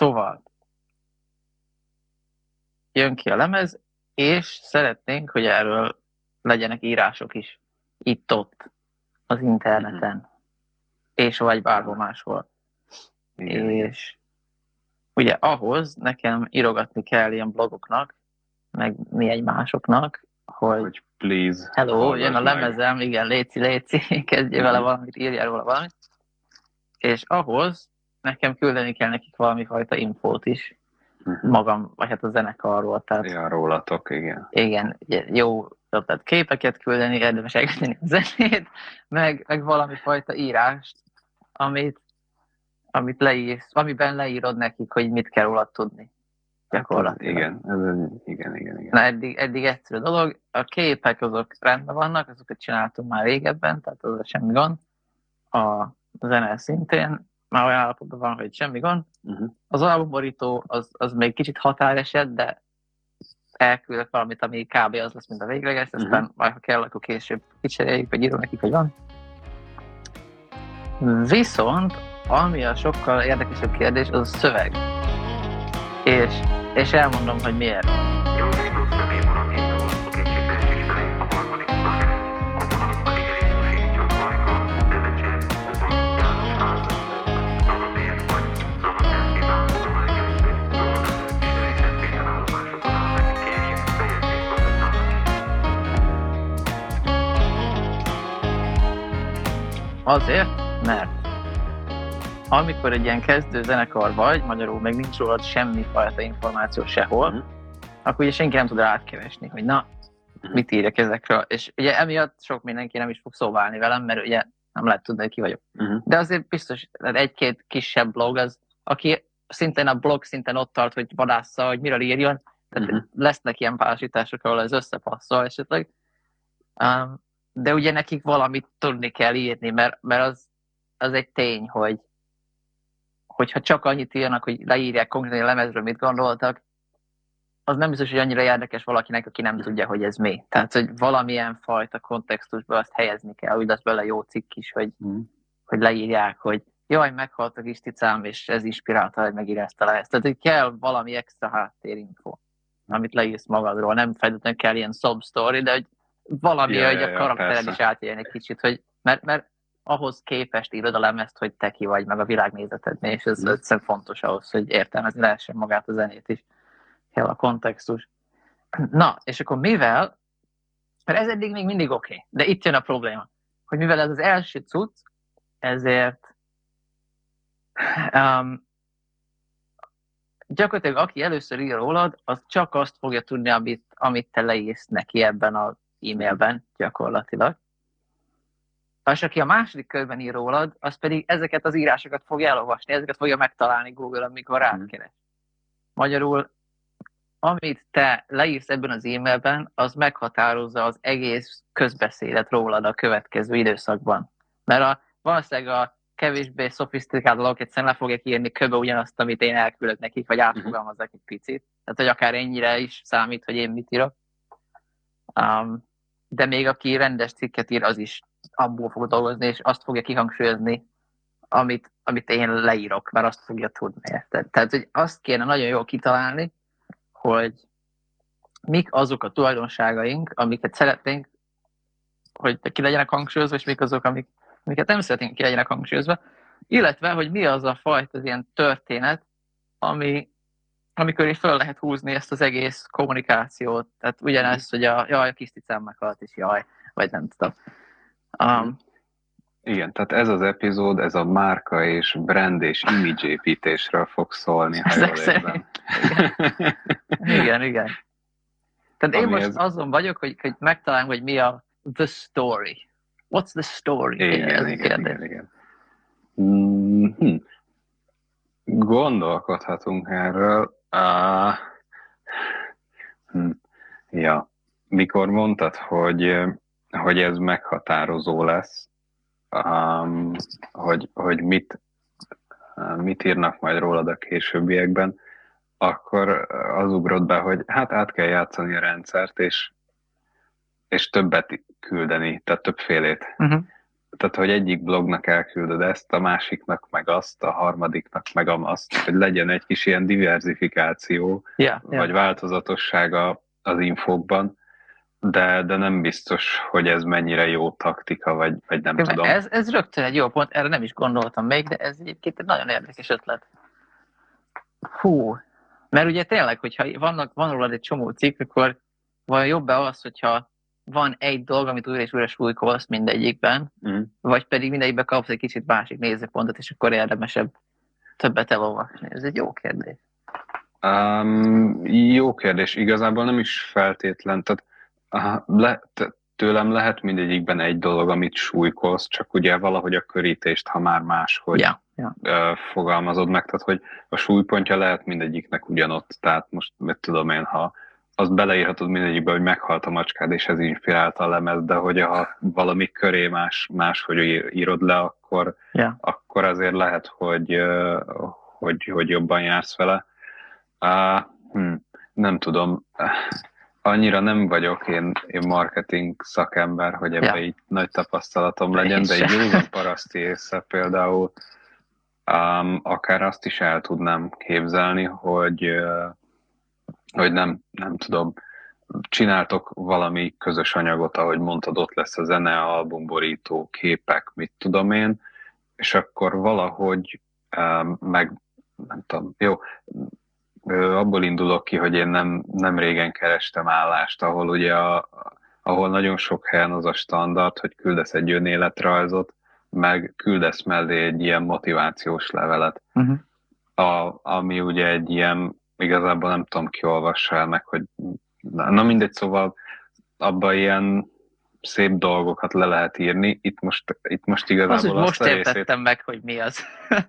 Szóval jön ki a lemez, és szeretnénk, hogy erről legyenek írások is itt-ott az interneten, mm-hmm. és vagy bárhol máshol. Igen. És ugye ahhoz nekem írogatni kell ilyen blogoknak, meg mi egymásoknak, hogy, hogy please, hello, jön a lemezem, meg. igen, léci, léci, kezdje vele valamit, írjál róla valamit. És ahhoz nekem küldeni kell nekik valami fajta infót is, uh-huh. magam, vagy hát a zenekarról. Tehát, ja, rólatok, igen. Igen, jó tehát képeket küldeni, érdemes elkezdeni a zenét, meg, meg valami fajta írást, amit, amit leírsz, amiben leírod nekik, hogy mit kell róla tudni. Gyakorlatilag. Igen, ez, igen, igen, igen. Na, eddig, eddig egyszerű dolog. A képek azok rendben vannak, azokat csináltunk már régebben, tehát az semmi gond. A zene szintén már olyan állapotban van, hogy semmi gond. Uh-huh. Az albumborító az, az még kicsit határeset, de elküldök valamit, ami kb. az lesz, mint a végleges, uh-huh. aztán majd, ha kell, akkor később kicseréljük, vagy írom nekik, hogy van. Viszont, ami a sokkal érdekesebb kérdés, az a szöveg. És, és elmondom, hogy miért. Azért, mert amikor egy ilyen kezdő zenekar vagy, magyarul meg nincs rólad semmi fajta információ sehol, mm. akkor ugye senki nem tud átkeresni, hogy na, mm. mit írjak ezekről. És ugye emiatt sok mindenki nem is fog szóválni velem, mert ugye nem lehet tudni, hogy ki vagyok. Mm. De azért biztos, egy-két kisebb blog az, aki szintén a blog szinten ott tart, hogy vadásza, hogy miről írjon, tehát mm. lesznek ilyen párosítások, ahol ez összepasszol esetleg. Um, de ugye nekik valamit tudni kell írni, mert, mert az, az egy tény, hogy hogyha csak annyit írnak, hogy leírják konkrétan a lemezről, mit gondoltak, az nem biztos, hogy annyira érdekes valakinek, aki nem tudja, hogy ez mi. Tehát, hogy valamilyen fajta kontextusba azt helyezni kell, úgy lesz bele jó cikk is, hogy, mm. hogy leírják, hogy jaj, meghalt a kis ticám, és ez inspirálta, hogy megírázta le ezt. Tehát, hogy kell valami extra háttérinfo, amit leírsz magadról. Nem feltétlenül kell ilyen sob story, de hogy valami, ja, hogy ja, a karaktered ja, is átjön egy kicsit, hogy, mert, mert ahhoz képest írod a lemezt, hogy te ki vagy, meg a világnézetednél, és ez mm. egyszerűen fontos ahhoz, hogy értelmezni lehessen magát a zenét is. Kell a kontextus. Na, és akkor mivel, mert ez eddig még mindig oké, okay, de itt jön a probléma, hogy mivel ez az első cucc, ezért um, gyakorlatilag aki először ír rólad, az csak azt fogja tudni, amit, amit te leírsz neki ebben az e-mailben gyakorlatilag. És aki a második körben ír rólad, az pedig ezeket az írásokat fogja elolvasni, ezeket fogja megtalálni Google, amikor mhm. rákeres. Magyarul, amit te leírsz ebben az e-mailben, az meghatározza az egész közbeszédet rólad a következő időszakban. Mert a, valószínűleg a kevésbé szofisztikált dolgok egyszerűen le fogják írni köbe ugyanazt, amit én elküldök nekik, vagy mhm. átfogalmazzak egy picit. Tehát, hogy akár ennyire is számít, hogy én mit írok. Um, de még aki rendes cikket ír, az is abból fog dolgozni, és azt fogja kihangsúlyozni, amit, amit én leírok, mert azt fogja tudni. Érted? Tehát, hogy azt kéne nagyon jól kitalálni, hogy mik azok a tulajdonságaink, amiket szeretnénk, hogy ki legyenek hangsúlyozva, és mik azok, amik, amiket nem szeretnénk ki legyenek hangsúlyozva, illetve, hogy mi az a fajta az ilyen történet, ami, amikor is fel lehet húzni ezt az egész kommunikációt. Tehát ugyanez, hogy a, jaj, a kis ticám meghalt, és jaj, vagy nem tudom. Um, igen, tehát ez az epizód, ez a márka és brand és image építésről fog szólni, ha jól értem. Igen. igen, igen. Tehát Ami én most ez... azon vagyok, hogy, hogy megtalálom, hogy mi a the story. What's the story? Igen, igen, igen, igen. Mm-hmm. Gondolkodhatunk erről. Uh, hm, ja, mikor mondtad, hogy, hogy ez meghatározó lesz, um, hogy, hogy mit, mit írnak majd rólad a későbbiekben, akkor az ugrott be, hogy hát át kell játszani a rendszert, és, és többet küldeni, tehát többfélét. Uh-huh. Tehát hogy egyik blognak elküldöd ezt, a másiknak meg azt, a harmadiknak meg azt, hogy legyen egy kis ilyen diversifikáció, yeah, yeah. vagy változatossága az infokban, de, de nem biztos, hogy ez mennyire jó taktika, vagy, vagy nem tudom. Ez, ez rögtön egy jó pont, erre nem is gondoltam még, de ez egyébként egy nagyon érdekes ötlet. Hú, mert ugye tényleg, hogyha vannak, van rólad egy csomó cikk, akkor vajon jobb-e az, hogyha van egy dolog, amit újra és újra súlykolsz mindegyikben, mm. vagy pedig mindegyikben kapsz egy kicsit másik nézőpontot, és akkor érdemesebb többet elolvasni? Ez egy jó kérdés. Um, jó kérdés. Igazából nem is feltétlen. Tehát Aha, le, tőlem lehet mindegyikben egy dolog, amit súlykolsz, csak ugye valahogy a körítést, ha már más, hogy yeah, yeah. fogalmazod meg, tehát hogy a súlypontja lehet mindegyiknek ugyanott, tehát most mit tudom én, ha azt beleírhatod mindegyikbe, hogy meghalt a macskád, és ez inspirálta a lemez, de hogy ha valami köré más, más hogy írod le, akkor, yeah. akkor azért lehet, hogy, hogy, hogy jobban jársz vele. Uh, hm, nem tudom annyira nem vagyok én, én marketing szakember, hogy ebbe ja. így nagy tapasztalatom legyen, de egy jó paraszti észre például um, akár azt is el tudnám képzelni, hogy, uh, hogy nem, nem tudom, csináltok valami közös anyagot, ahogy mondtad, ott lesz a zene, albumborító, képek, mit tudom én, és akkor valahogy meg, nem tudom, jó, abból indulok ki, hogy én nem, nem régen kerestem állást, ahol ugye a, ahol nagyon sok helyen az a standard, hogy küldesz egy önéletrajzot, meg küldesz mellé egy ilyen motivációs levelet. Uh-huh. A, ami ugye egy ilyen, igazából nem tudom ki olvassa el meg, hogy na mindegy, szóval abban ilyen szép dolgokat le lehet írni. Itt most, itt most igazából az, most értettem részét... meg, hogy mi az.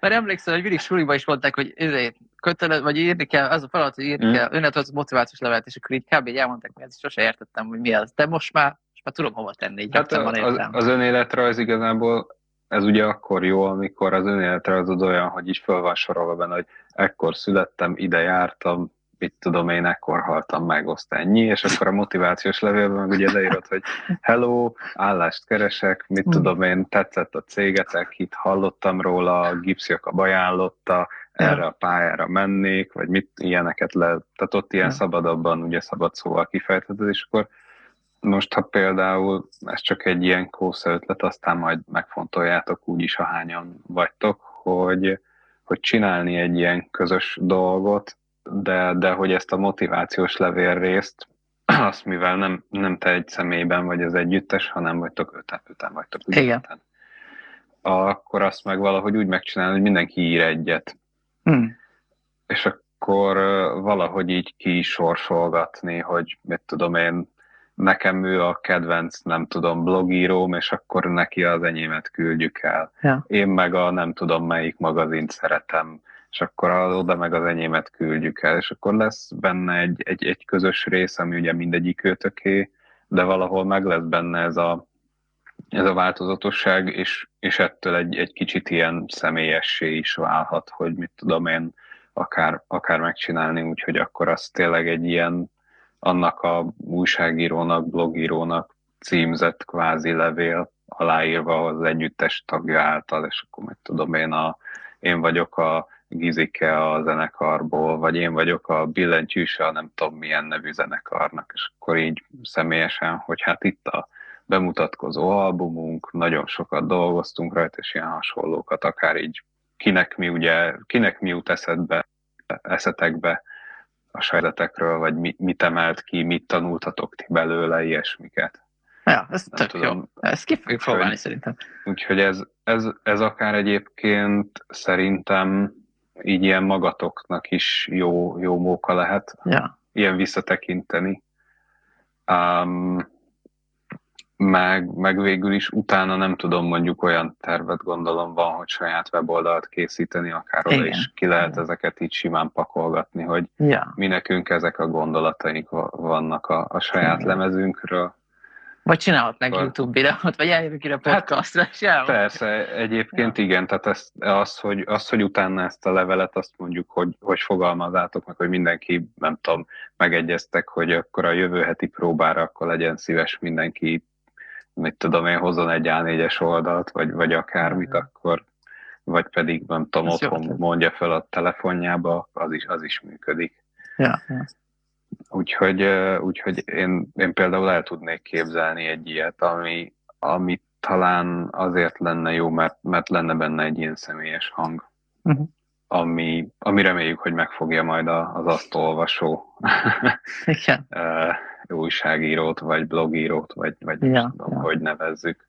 Mert emlékszem, hogy mindig suliban is mondták, hogy ezért kötelez, vagy írni kell, az a feladat, hogy írni mm. kell, önnet az motivációs levelet, és akkor így kb. így elmondták, hogy ezt sose értettem, hogy mi az. De most már, most már tudom hova tenni, így hát van az, az önéletrajz igazából ez ugye akkor jó, amikor az önéletrajzod olyan, hogy így föl van sorolva benne, hogy ekkor születtem, ide jártam, mit tudom én, ekkor haltam meg, ennyi, és akkor a motivációs levélben meg ugye leírod, hogy hello, állást keresek, mit mm. tudom én, tetszett a cégetek, itt hallottam róla, a Gipsziakab ajánlotta, erre a pályára mennék, vagy mit, ilyeneket le, tehát ott ilyen szabadabban, ugye szabad szóval kifejtheted, és akkor most, ha például ez csak egy ilyen kósza ötlet, aztán majd megfontoljátok úgy is, ahányan vagytok, hogy, hogy csinálni egy ilyen közös dolgot, de, de hogy ezt a motivációs levél részt, azt mivel nem, nem te egy személyben vagy az együttes, hanem vagytok öten, öten vagytok. Igen. Öten, akkor azt meg valahogy úgy megcsinálni, hogy mindenki ír egyet. Hmm. És akkor valahogy így ki sorsolgatni, hogy mit tudom én, nekem ő a kedvenc, nem tudom, blogíróm, és akkor neki az enyémet küldjük el. Ja. Én meg a nem tudom melyik magazint szeretem, és akkor az oda meg az enyémet küldjük el, és akkor lesz benne egy, egy, egy közös rész, ami ugye mindegyik őtöké, de valahol meg lesz benne ez a, ez a változatosság, és, és ettől egy, egy kicsit ilyen személyessé is válhat, hogy mit tudom én akár, akár megcsinálni, úgyhogy akkor az tényleg egy ilyen annak a újságírónak, blogírónak címzett kvázi levél, aláírva az együttes tagja által, és akkor meg tudom én, a, én vagyok a Gizike a zenekarból, vagy én vagyok a billentyűse, nem tudom milyen nevű zenekarnak, és akkor így személyesen, hogy hát itt a bemutatkozó albumunk, nagyon sokat dolgoztunk rajta, és ilyen hasonlókat, akár így kinek mi ugye, kinek mi jut eszedbe, eszetekbe a sajletekről, vagy mi, mit emelt ki, mit tanultatok ti belőle, ilyesmiket. Ja, ez Nem tök tudom. jó. Ezt ki fogjuk próbálni szerintem. Úgyhogy ez, ez, ez akár egyébként szerintem így ilyen magatoknak is jó, jó móka lehet. Ja. Ilyen visszatekinteni. Um, meg, meg végül is utána nem tudom, mondjuk olyan tervet gondolom van, hogy saját weboldalt készíteni, akár oda is ki lehet Igen. ezeket így simán pakolgatni, hogy ja. mi nekünk ezek a gondolataink vannak a, a saját Igen. lemezünkről, vagy csinálhatnánk vagy... YouTube videót, vagy eljövünk ide a hát podcastra, hát, és Persze, egyébként ja. igen, tehát ez, az, hogy, az, hogy utána ezt a levelet, azt mondjuk, hogy, hogy fogalmazzátok meg, hogy mindenki, nem tudom, megegyeztek, hogy akkor a jövő heti próbára akkor legyen szíves mindenki mit tudom én, hozzon egy A4-es oldalt, vagy, vagy akármit, akkor vagy pedig nem tudom, Ez otthon jó. mondja fel a telefonjába, az is, az is működik. Ja, ja. Úgyhogy, úgyhogy én, én például el tudnék képzelni egy ilyet, ami, ami talán azért lenne jó, mert, mert lenne benne egy ilyen személyes hang, uh-huh. ami, ami reméljük, hogy megfogja majd az azt olvasó Igen. Újságírót, vagy blogírót, vagy, vagy ja, tudom, ja. hogy nevezzük.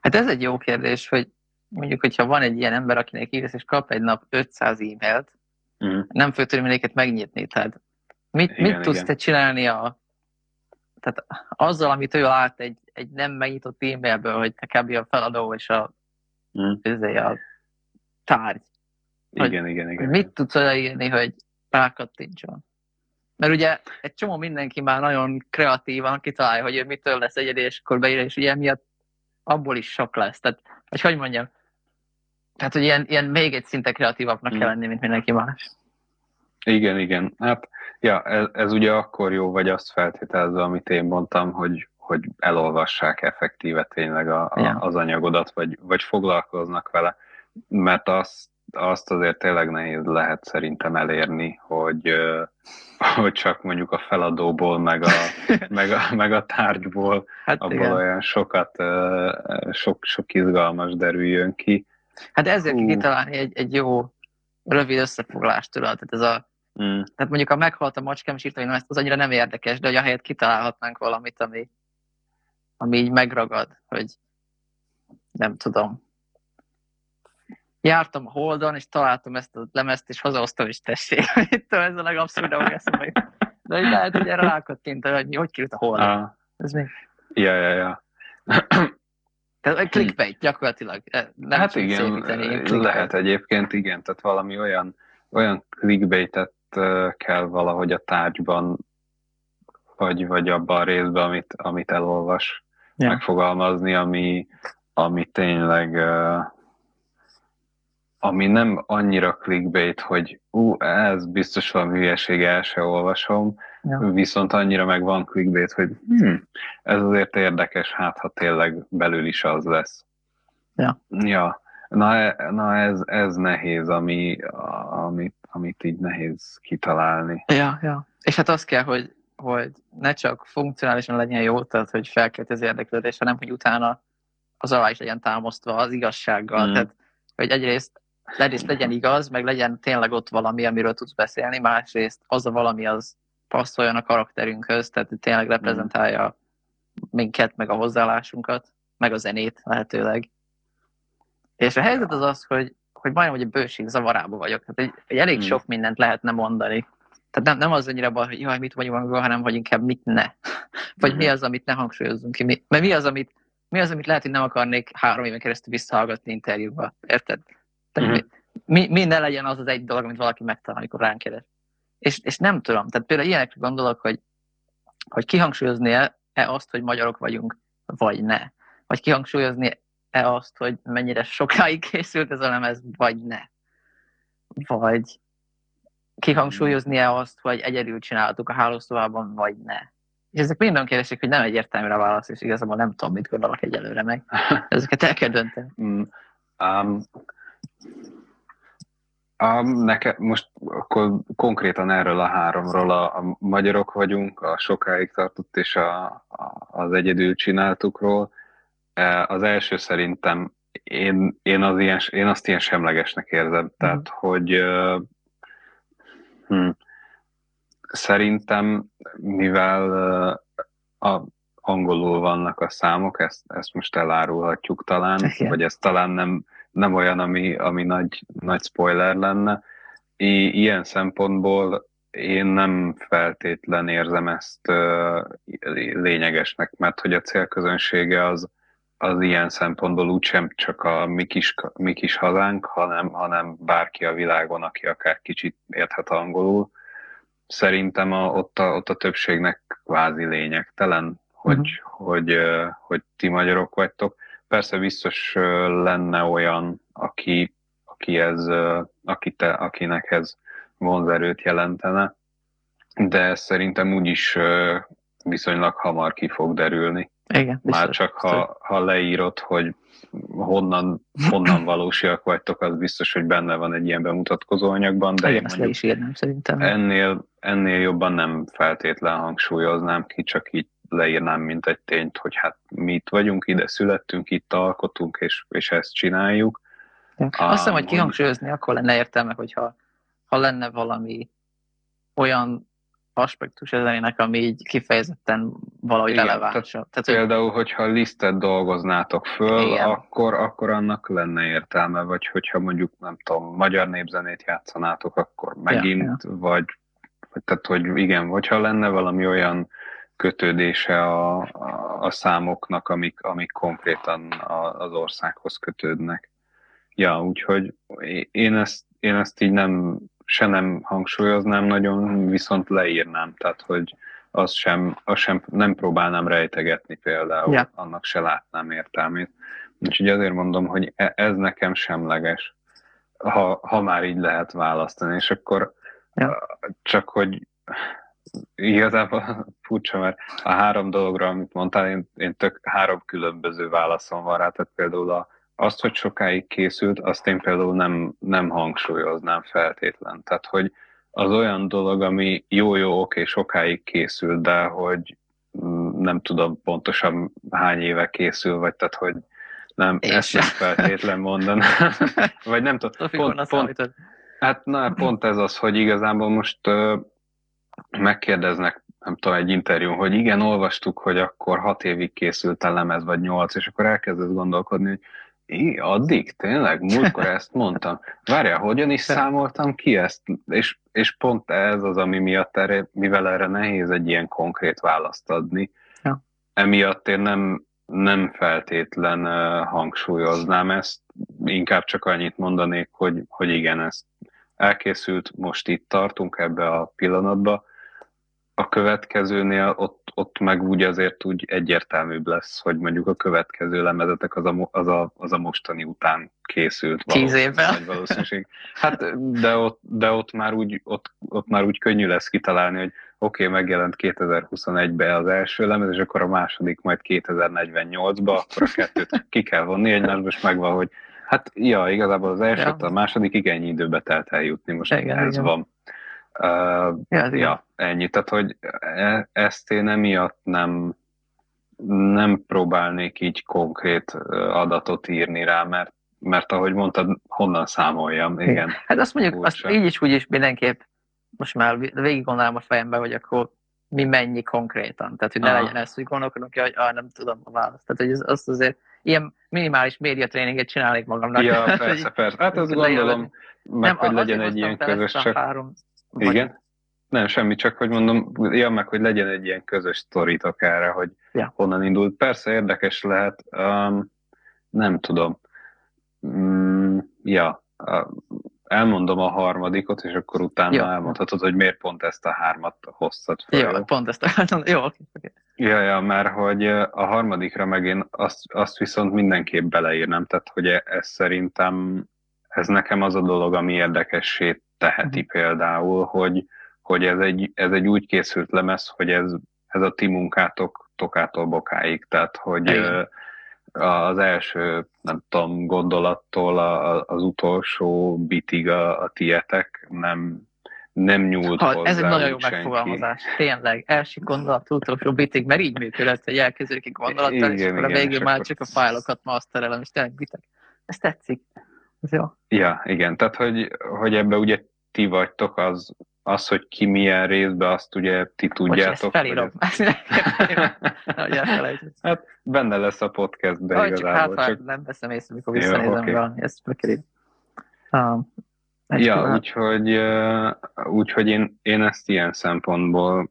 Hát ez egy jó kérdés, hogy mondjuk, hogyha van egy ilyen ember, akinek írsz, és kap egy nap 500 e-mailt, mm. nem föltörő megnyitni, tehát mit, igen, mit tudsz igen. te csinálni a, tehát azzal, amit ő lát egy, egy nem megnyitott e-mailből, hogy kb. a feladó és a, mm. a tárgy. Hogy igen, igen, igen. Mit tudsz odaírni, hogy rákattintson? Mert ugye egy csomó mindenki már nagyon kreatívan kitalálja, hogy ő mitől lesz egyedi, és akkor beír, és ugye miatt abból is sok lesz. Tehát, hogy hogy mondjam, tehát, hogy ilyen, ilyen még egy szinte kreatívabbnak mm. kell lenni, mint mindenki más. Igen, igen. Hát, ja, ez, ez ugye akkor jó, vagy azt feltételezve, amit én mondtam, hogy, hogy elolvassák effektíve tényleg a, a, ja. az anyagodat, vagy, vagy foglalkoznak vele, mert azt, azt azért tényleg nehéz lehet szerintem elérni, hogy, hogy csak mondjuk a feladóból, meg a, meg a, meg a tárgyból hát abból igen. olyan sokat, sok, sok izgalmas derüljön ki. Hát ezért kell kitalálni egy, egy jó rövid összefoglalást, tudod, tehát ez a Mm. Tehát mondjuk a meghalt a macskám, és írtam, hogy ezt az annyira nem érdekes, de hogy ahelyett kitalálhatnánk valamit, ami, ami így megragad, hogy nem tudom. Jártam a Holdon, és találtam ezt a lemezt, és hazahoztam, és tessék. Itt ez a legabszurdabb eszembe. De hogy lehet, hogy erre rákattint, hogy mi, hogy került a Holdon. Ah. Ez még... Ja, ja, ja. Tehát clickbait gyakorlatilag. Nem hát igen, lehet egyébként, igen, tehát valami olyan, olyan clickbaitet kell valahogy a tárgyban, vagy, vagy abban a részben, amit, amit elolvas, ja. megfogalmazni, ami, ami tényleg ami nem annyira clickbait, hogy ú, ez biztos valami hülyeség, el se olvasom, ja. viszont annyira meg van clickbait, hogy hm, ez azért érdekes, hát ha tényleg belül is az lesz. Ja. Ja. Na, na ez, ez nehéz, ami, amit, amit így nehéz kitalálni. Ja, ja. És hát az kell, hogy, hogy ne csak funkcionálisan legyen jó, tehát hogy felkelt az érdeklődés, hanem hogy utána az alá is legyen támasztva az igazsággal. Mm. Tehát, hogy egyrészt, egyrészt legyen igaz, meg legyen tényleg ott valami, amiről tudsz beszélni, másrészt az a valami az passzoljon a karakterünkhöz, tehát tényleg reprezentálja minket, meg a hozzáállásunkat, meg a zenét lehetőleg. És a helyzet az az, hogy, hogy majdnem, hogy a bőség zavarába vagyok. Tehát egy, egy elég hmm. sok mindent lehetne mondani. Tehát nem, nem az annyira baj, hogy jaj, mit vagyunk angol, hanem hogy inkább mit ne. Vagy hmm. mi az, amit ne hangsúlyozzunk ki. Mi, mert mi az, amit, mi az, amit lehet, hogy nem akarnék három éven keresztül visszahallgatni interjúba. Érted? Tehát hmm. mi, mi, ne legyen az az egy dolog, amit valaki megtalál, amikor ránk keres. És, és nem tudom. Tehát például ilyenekre gondolok, hogy, hogy kihangsúlyozni-e azt, hogy magyarok vagyunk, vagy ne. Vagy kihangsúlyozni e azt, hogy mennyire sokáig készült ez a lemez, vagy ne. Vagy kihangsúlyozni-e azt, hogy egyedül csináltuk a hálószobában, vagy ne. És ezek mind olyan kérdések, hogy nem egyértelműre válasz, és igazából nem tudom, mit gondolok egyelőre meg. Ezeket el kell dönteni. Mm, um, um, neke, most akkor konkrétan erről a háromról a, a magyarok vagyunk, a sokáig tartott és a, a, az egyedül csináltukról. Az első szerintem én, én, az ilyen, én azt ilyen semlegesnek érzem, tehát mm. hogy hm, szerintem, mivel a, angolul vannak a számok, ezt, ezt most elárulhatjuk talán, Igen. vagy ez talán nem, nem olyan, ami, ami nagy, nagy spoiler lenne. I, ilyen szempontból én nem feltétlen érzem ezt uh, lényegesnek, mert hogy a célközönsége az, az ilyen szempontból úgysem csak a mi kis, mi kis hazánk, hanem, hanem bárki a világon, aki akár kicsit érthet angolul. Szerintem a, ott, a, ott a többségnek kvázi lényegtelen, hogy, uh-huh. hogy, hogy, hogy ti magyarok vagytok. Persze biztos lenne olyan, aki, aki ez, aki te, akinek ez vonzerőt jelentene, de szerintem úgyis viszonylag hamar ki fog derülni. Igen, biztos, Már csak ha, ha leírod, hogy honnan, honnan valósiak vagytok, az biztos, hogy benne van egy ilyen bemutatkozó anyagban, de Igen, én ezt le is írnám szerintem. ennél, ennél jobban nem feltétlen hangsúlyoznám ki, csak így leírnám, mint egy tényt, hogy hát mi itt vagyunk, ide születtünk, itt alkotunk, és, és ezt csináljuk. Ja. Azt hiszem, hogy kihangsúlyozni akkor lenne értelme, hogyha ha lenne valami olyan aspektus a zenének, ami így kifejezetten valahogy Igen, releváns. Tehát, Tehát, tehát például, hogyha lisztet dolgoznátok föl, Igen. akkor, akkor annak lenne értelme, vagy hogyha mondjuk, nem tudom, magyar népzenét játszanátok, akkor megint, ja. vagy, vagy tehát, hogy igen, hogyha lenne valami olyan kötődése a, a, számoknak, amik, amik konkrétan a, az országhoz kötődnek. Ja, úgyhogy én ezt, én ezt így nem, se nem hangsúlyoznám nagyon, viszont leírnám, tehát hogy az sem, az sem nem próbálnám rejtegetni például, Ja. annak se látnám értelmét. Úgyhogy azért mondom, hogy e- ez nekem semleges, ha, ha már így lehet választani, és akkor Ja. csak hogy igazából furcsa, mert a három dologra, amit mondtál, én, én tök három különböző válaszom van rá, tehát például a, azt, hogy sokáig készült, azt én például nem, nem hangsúlyoznám feltétlen. Tehát, hogy az olyan dolog, ami jó-jó, oké, sokáig készült, de hogy mm, nem tudom pontosan hány éve készül, vagy tehát, hogy nem, Én ezt nem sem. feltétlen mondanám. vagy nem tudom, pont, pont, Hát na, pont ez az, hogy igazából most megkérdeznek, nem tudom, egy interjún, hogy igen, olvastuk, hogy akkor hat évig készült a lemez, vagy nyolc, és akkor elkezdesz gondolkodni, hogy I, addig? Tényleg? Múltkor ezt mondtam. Várjál, hogyan is számoltam ki ezt? És, és pont ez az, ami miatt erre, mivel erre nehéz egy ilyen konkrét választ adni, Ja. emiatt én nem, nem feltétlen uh, hangsúlyoznám ezt, inkább csak annyit mondanék, hogy, hogy igen, ezt elkészült, most itt tartunk ebbe a pillanatba. A következőnél ott, ott meg úgy azért úgy egyértelműbb lesz, hogy mondjuk a következő lemezetek az a, az a, az a mostani után készült. Tíz évvel? Valószínűség. Hát, de ott, de ott, már úgy, ott, ott már úgy könnyű lesz kitalálni, hogy oké, okay, megjelent 2021-ben az első lemez, és akkor a második majd 2048-ba, akkor a kettőt ki kell vonni egymásba, és megvan, hogy hát ja, igazából az első, Ja. a második igen ennyi időbe telt eljutni, most Igen, ez igen. van. Uh, Ja, ja, ennyi. Tehát, hogy e- ezt én emiatt nem, nem próbálnék így konkrét adatot írni rá, mert, mert ahogy mondtad, honnan számoljam, igen. Hát azt mondjuk, azt Furcsa. így is, úgy is mindenképp most már végig gondolom a fejembe, hogy akkor mi mennyi konkrétan. Tehát, hogy ne Aha. legyen ez, hogy gondolkodunk hogy ah, nem tudom a választ. Tehát, hogy ez, azt azért ilyen minimális médiatréninget csinálnék magamnak. Ja, persze, hogy- persze. Hát azt hogy gondolom, meg hogy a- legyen egy ilyen közös, a csak... három, Igen? Nem, semmi, csak hogy mondom, ja, meg hogy legyen egy ilyen közös sztoritok erre, hogy Ja. honnan indult. Persze érdekes lehet, um, nem tudom. Mm, ja, elmondom a harmadikot, és akkor utána Jó. elmondhatod, hogy miért pont ezt a hármat hoztad fel. Jó, pont ezt akartam. Jó, oké. oké. Ja, ja, mert hogy a harmadikra meg én azt, azt viszont mindenképp beleírnám, tehát hogy ez szerintem, ez nekem az a dolog, ami érdekessé teheti Mhm. például, hogy, hogy ez, egy, ez egy úgy készült lemez, hogy ez, ez a ti munkátok tokától bokáig, tehát hogy Igen. az első, nem tudom, gondolattól az utolsó bitig a, a tietek nem, nem nyúlt Ha, hozzá ez egy nagyon jó senki. megfogalmazás. Tényleg, első gondolat, utolsó bitig, mert így működött, hogy elkezdődik egy gondolattal, és Igen, akkor a igen, és már csak a fájlokat masterelem, és tényleg bitek. Ez tetszik. Ez jó. Ja, igen, tehát hogy, hogy ebbe ugye ti vagytok, az, az, hogy ki milyen részbe, azt ugye ti Bocs, tudjátok. hogy Ezt felírom. Ez- Hát benne lesz a podcastben Vagy csak hát igazából. Csak, nem veszem észre, mikor Jó, visszanézem oké. valami. Ezt meg kell írni. Um, egy ja, úgyhogy, úgyhogy én, én ezt ilyen szempontból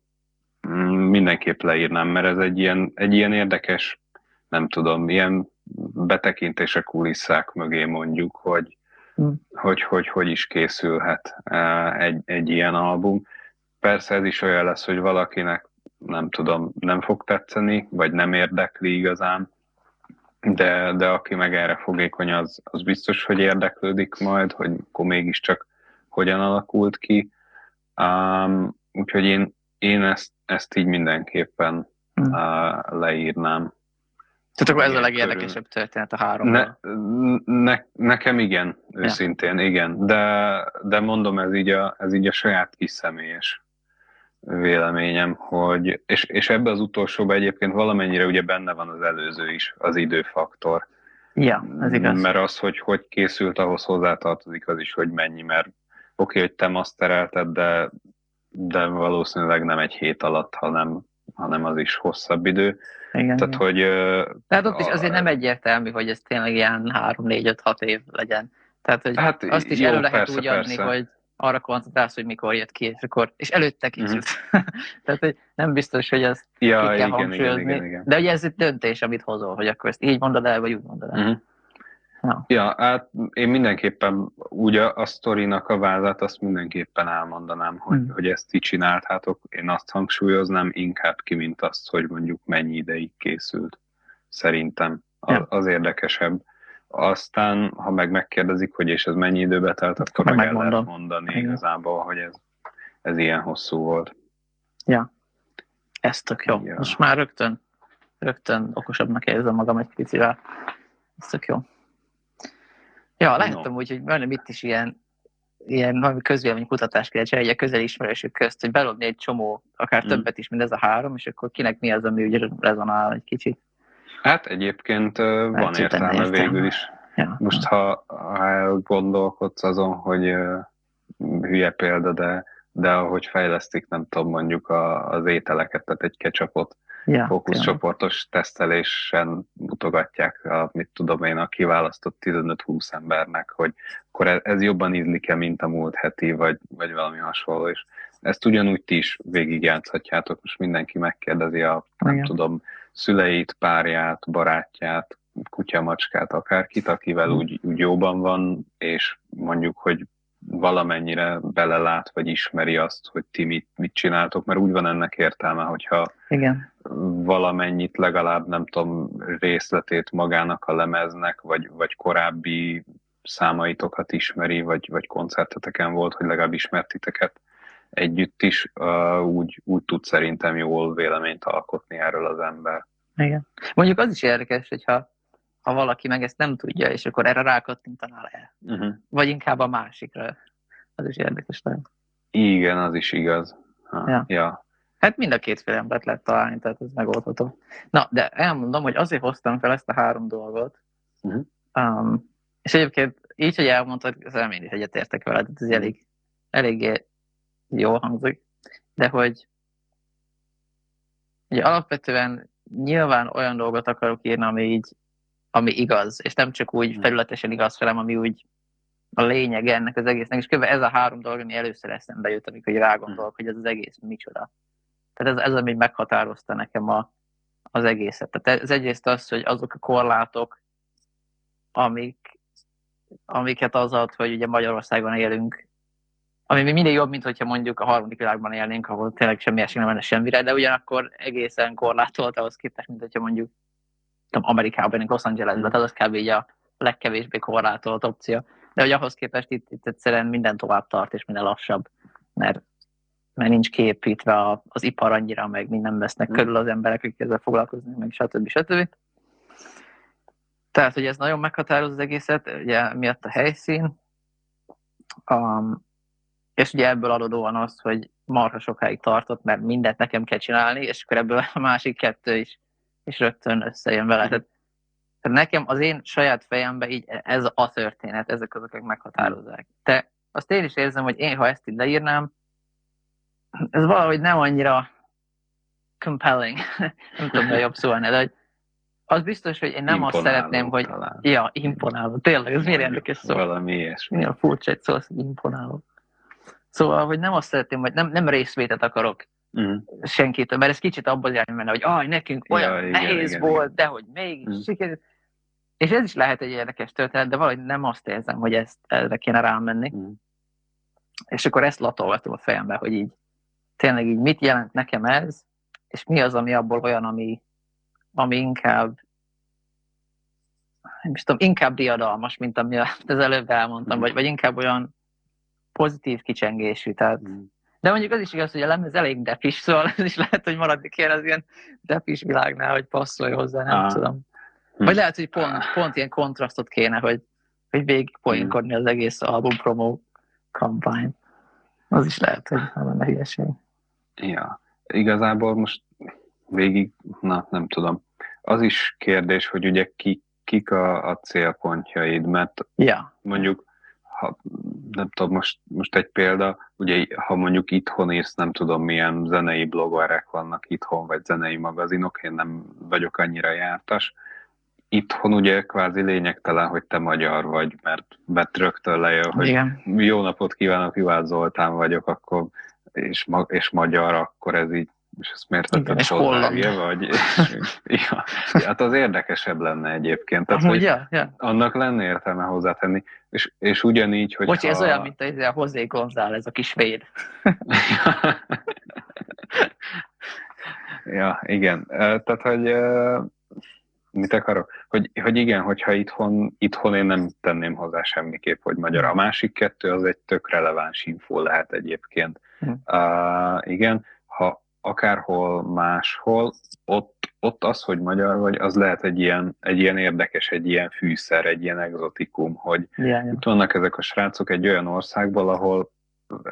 mm, mindenképp leírnám, mert ez egy ilyen, egy ilyen érdekes, nem tudom, ilyen betekintés a kulisszák mögé mondjuk, hogy, Mm. hogy, hogy hogy is készülhet egy, egy ilyen album. Persze ez is olyan lesz, hogy valakinek nem tudom, nem fog tetszeni, vagy nem érdekli igazán, de, de aki meg erre fogékony, az, az biztos, hogy érdeklődik majd, hogy akkor mégiscsak hogyan alakult ki. Um, úgyhogy én, én ezt, ezt így mindenképpen uh, leírnám. Tehát akkor ez a legérdekesebb történet a három. Ne, ne, nekem igen, őszintén, ja. igen. De, de mondom, ez így, a, ez így a saját kis személyes véleményem, hogy, és, és ebbe az utolsóban egyébként valamennyire ugye benne van az előző is, az időfaktor. Ja, ez igaz. Mert az, hogy hogy készült, ahhoz hozzátartozik az is, hogy mennyi, mert oké, okay, hogy te masterelted, de, de valószínűleg nem egy hét alatt, hanem, hanem az is hosszabb idő. Igen, Tehát, igen. hogy... Tehát ott is azért nem egyértelmű, hogy ez tényleg ilyen 3-4-5-6 év legyen. Tehát, hogy hát, azt is jó, elő lehet persze, úgy adni, persze. hogy arra koncentrálsz, hogy mikor jött ki, és, akkor, és előtte készült. Mm-hmm. Tehát, hogy nem biztos, hogy ezt ja, ki kell igen, hangsúlyozni. Igen, igen, igen. De ugye ez egy döntés, amit hozol, hogy akkor ezt így mondod el, vagy úgy mondod el. Mm-hmm. Ja. ja, hát én mindenképpen úgy a, a sztorinak a vázát azt mindenképpen elmondanám, hogy, mm. hogy ezt ti csináltátok. Én azt hangsúlyoznám inkább ki, mint azt, hogy mondjuk mennyi ideig készült. Szerintem az, ja. az érdekesebb. Aztán, ha meg megkérdezik, hogy és ez mennyi időbe telt, akkor meg, meg el lehet mondani Igen. igazából, hogy ez, ez ilyen hosszú volt. Ja, ez tök jó. Ja. Most már rögtön, rögtön okosabbnak érzem magam egy picivel. Ez tök jó. Ja, láttam no. úgy, hogy majdnem itt is ilyen, ilyen valami közvélemény kutatást kell csinálni, egy közeli ismerősök közt, hogy belobni egy csomó, akár mm. többet is, mint ez a három, és akkor kinek mi az, ami ugye rezonál egy kicsit. Hát egyébként uh, van értelme, értelme végül is. Ja. Most ha, ha gondolkodsz azon, hogy hülye példa, de, de ahogy fejlesztik, nem tudom, mondjuk a, az ételeket, tehát egy ketchupot, ja, fókuszcsoportos tesztelésen mutogatják, a, mit tudom én, a kiválasztott 15-20 embernek, hogy akkor ez, ez jobban ízlik-e, mint a múlt heti, vagy, vagy valami hasonló, és ezt ugyanúgy ti is végigjátszhatjátok, most mindenki megkérdezi a, nem Igen. tudom, szüleit, párját, barátját, kutyamacskát, akárkit, akivel mm. úgy, úgy jóban van, és mondjuk, hogy valamennyire belelát, vagy ismeri azt, hogy ti mit, mit csináltok, mert úgy van ennek értelme, hogyha Igen. valamennyit legalább, nem tudom, részletét magának a lemeznek, vagy, vagy korábbi számaitokat ismeri, vagy, vagy koncerteteken volt, hogy legalább ismertiteket együtt is, uh, úgy, úgy tud szerintem jól véleményt alkotni erről az ember. Igen. Mondjuk az is érdekes, hogyha ha valaki meg ezt nem tudja, és akkor erre rákattintanál el. Uh-huh. Vagy inkább a másikra. Az is érdekes lehet. Igen, az is igaz. Ha, ja. ja. Hát mind a kétféle embert lehet találni, tehát ez megoldható. Na, de elmondom, hogy azért hoztam fel ezt a három dolgot, uh-huh. um, és egyébként így, hogy elmondtad, az én is egyetértek veled, ez elég, eléggé jól hangzik, de hogy ugye alapvetően nyilván olyan dolgot akarok írni, ami így ami igaz, és nem csak úgy hmm. felületesen igaz felem, ami úgy a lényeg ennek az egésznek, és kb. ez a három dolog, ami először eszembe jött, amikor rágondolok, hogy ez az egész micsoda. Tehát ez, ez ami meghatározta nekem a, az egészet. Tehát ez egyrészt az, hogy azok a korlátok, amik, amiket az ad, hogy ugye Magyarországon élünk, ami mindig jobb, mint hogyha mondjuk a harmadik világban élnénk, ahol tényleg semmi esély nem lenne semmire, de ugyanakkor egészen korlátolt ahhoz képest, mint hogyha mondjuk tudom, Amerikában, Los Angelesben, tehát az kb. a legkevésbé korlátolt opció. De hogy ahhoz képest itt, itt egyszerűen minden tovább tart, és minden lassabb, mert, mert nincs képítve az ipar annyira, meg minden vesznek mm. körül az emberek, akik ezzel foglalkoznak, meg stb. stb. Tehát, hogy ez nagyon meghatároz az egészet, ugye miatt a helyszín, um, és ugye ebből adódóan az, hogy marha sokáig tartott, mert mindent nekem kell csinálni, és akkor ebből a másik kettő is és rögtön összejön vele. Tehát, tehát nekem az én saját fejemben így ez a történet, ezek azok, akik meghatározzák. Te azt én is érzem, hogy én, ha ezt így leírnám, ez valahogy nem annyira compelling. nem tudom, a jobb szó de hogy az biztos, hogy én nem imponáló, azt szeretném, hogy... Talán. Ja, imponáló. Tényleg, ez miért érdekes szó? Valami ilyesmi. Milyen furcsa egy szó, hogy imponáló. Szóval, hogy nem azt szeretném, hogy nem, nem részvétet akarok mm. senkitől, mert ez kicsit abban irányban menne, hogy aj, nekünk olyan ja, nehéz igen, volt, igen. de hogy mégis mm. sikerült. És ez is lehet egy érdekes történet, de valahogy nem azt érzem, hogy ezt erre kéne rámenni. Mm. És akkor ezt latolgatom a fejembe, hogy így tényleg így mit jelent nekem ez, és mi az, ami abból olyan, ami, ami inkább nem is tudom, inkább diadalmas, mint ami az előbb elmondtam, mm. vagy, vagy inkább olyan pozitív kicsengésű, tehát mm. De mondjuk az is igaz, hogy a lemez elég depis, szóval ez is lehet, hogy maradni kéne az ilyen depis világnál, hogy passzolj hozzá, nem Aha. tudom. Hm. Vagy lehet, hogy pont, pont ilyen kontrasztot kéne, hogy, hogy végig poénkodni az egész album promo kampány. Az is lehet, hogy nem lenne hülyeség. Ja, igazából most végig, na nem tudom. Az is kérdés, hogy ugye ki, kik a, a célpontjaid, mert ja. mondjuk ha, nem tudom, most, most egy példa, ugye ha mondjuk itthon írsz, nem tudom milyen zenei bloggerek vannak itthon, vagy zenei magazinok, én nem vagyok annyira jártas, itthon ugye kvázi lényegtelen, hogy te magyar vagy, mert, mert rögtön lejön, hogy Igen. jó napot kívánok, Juhász Zoltán vagyok, akkor és, ma, és magyar, akkor ez így és ezt miért tetted hozzá, vagy? ja, hát az érdekesebb lenne egyébként. Tehát, Amúgy, ja, ja. Annak lenne értelme hozzátenni. És, és ugyanígy, hogy Bocsi, ha... ez olyan, mint a, Hozé ez a kis véd. ja, igen. Tehát, hogy mit akarok? Hogy, hogy igen, hogyha itthon, itthon én nem tenném hozzá semmiképp, hogy magyar. A másik kettő az egy tök releváns info lehet egyébként. Uh, igen, ha akárhol máshol, ott, ott az, hogy magyar vagy, az lehet egy ilyen, egy ilyen érdekes, egy ilyen fűszer, egy ilyen exotikum, hogy yeah, itt vannak ezek a srácok egy olyan országból, ahol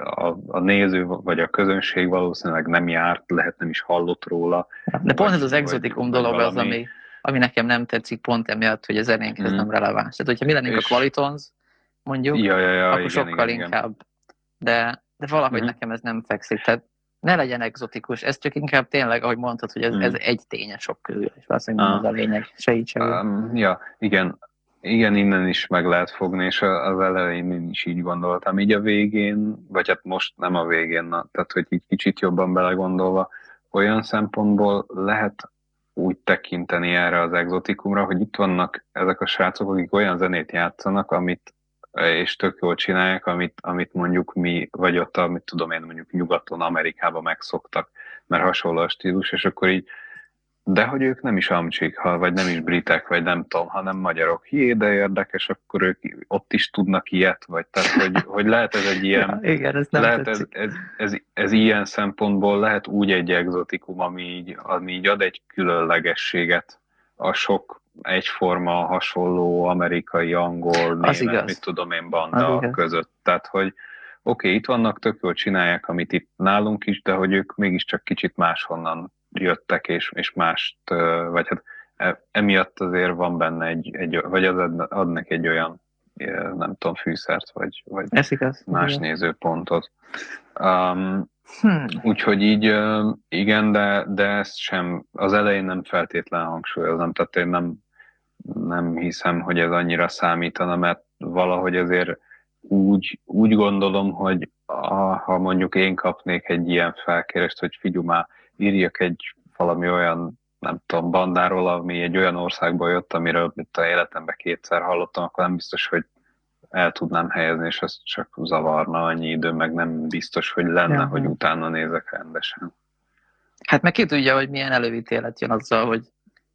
a, a néző vagy a közönség valószínűleg nem járt, lehet nem is hallott róla. De pont ez az exotikum dolog valami... az, ami, ami nekem nem tetszik pont emiatt, hogy a zenénkhez mm. nem releváns. Tehát, hogyha mi lennénk és... a Qualitons, mondjuk, ja, ja, ja, akkor igen, sokkal igen, inkább. Igen. De, de valahogy mm. nekem ez nem fekszik. Tehát ne legyen exotikus, ez csak inkább tényleg, ahogy mondtad, hogy ez, mm. ez egy tényes sok közül, és valószínűleg ah. az a lényeg, se így se um, Ja, igen, igen, innen is meg lehet fogni, és az elején én is így gondoltam. Így a végén, vagy hát most nem a végén, na, tehát hogy így kicsit jobban belegondolva, olyan szempontból lehet úgy tekinteni erre az exotikumra, hogy itt vannak ezek a srácok, akik olyan zenét játszanak, amit és tök jól csinálják, amit, amit mondjuk mi, vagy ott, amit tudom én, mondjuk nyugaton, Amerikában megszoktak, mert hasonló a stílus, és akkor így, de hogy ők nem is amcsik, ha, vagy nem is britek, vagy nem tudom, hanem magyarok. Jé, de érdekes, akkor ők ott is tudnak ilyet, vagy tehát, hogy, hogy lehet ez egy ilyen, ja, igen, ez nem lehet ez, ez, ez, ez, ilyen szempontból lehet úgy egy exotikum, ami így, ami így ad egy különlegességet a sok egyforma, hasonló amerikai, angol, német, mit tudom én, banda között. Tehát, hogy oké, okay, itt vannak, tök jól csinálják, amit itt nálunk is, de hogy ők mégiscsak kicsit máshonnan jöttek, és, és mást, vagy hát e, emiatt azért van benne egy, egy vagy az ad, ad neki egy olyan, nem tudom, fűszert, vagy, vagy Ez igaz, más igaz. nézőpontot. Um, Hmm. Úgyhogy így igen, de, de ezt sem az elején nem feltétlen hangsúlyozom, tehát én nem, nem hiszem, hogy ez annyira számítana, mert valahogy azért úgy, úgy gondolom, hogy ha mondjuk én kapnék egy ilyen felkérést, hogy figyelj már, írjak egy valami olyan, nem tudom, bandáról, ami egy olyan országból jött, amiről mint a életemben kétszer hallottam, akkor nem biztos, hogy el tudnám helyezni, és ez csak zavarna annyi idő, meg nem biztos, hogy lenne, ja. hogy utána nézek rendesen. Hát meg ki tudja, hogy milyen előítélet jön azzal, hogy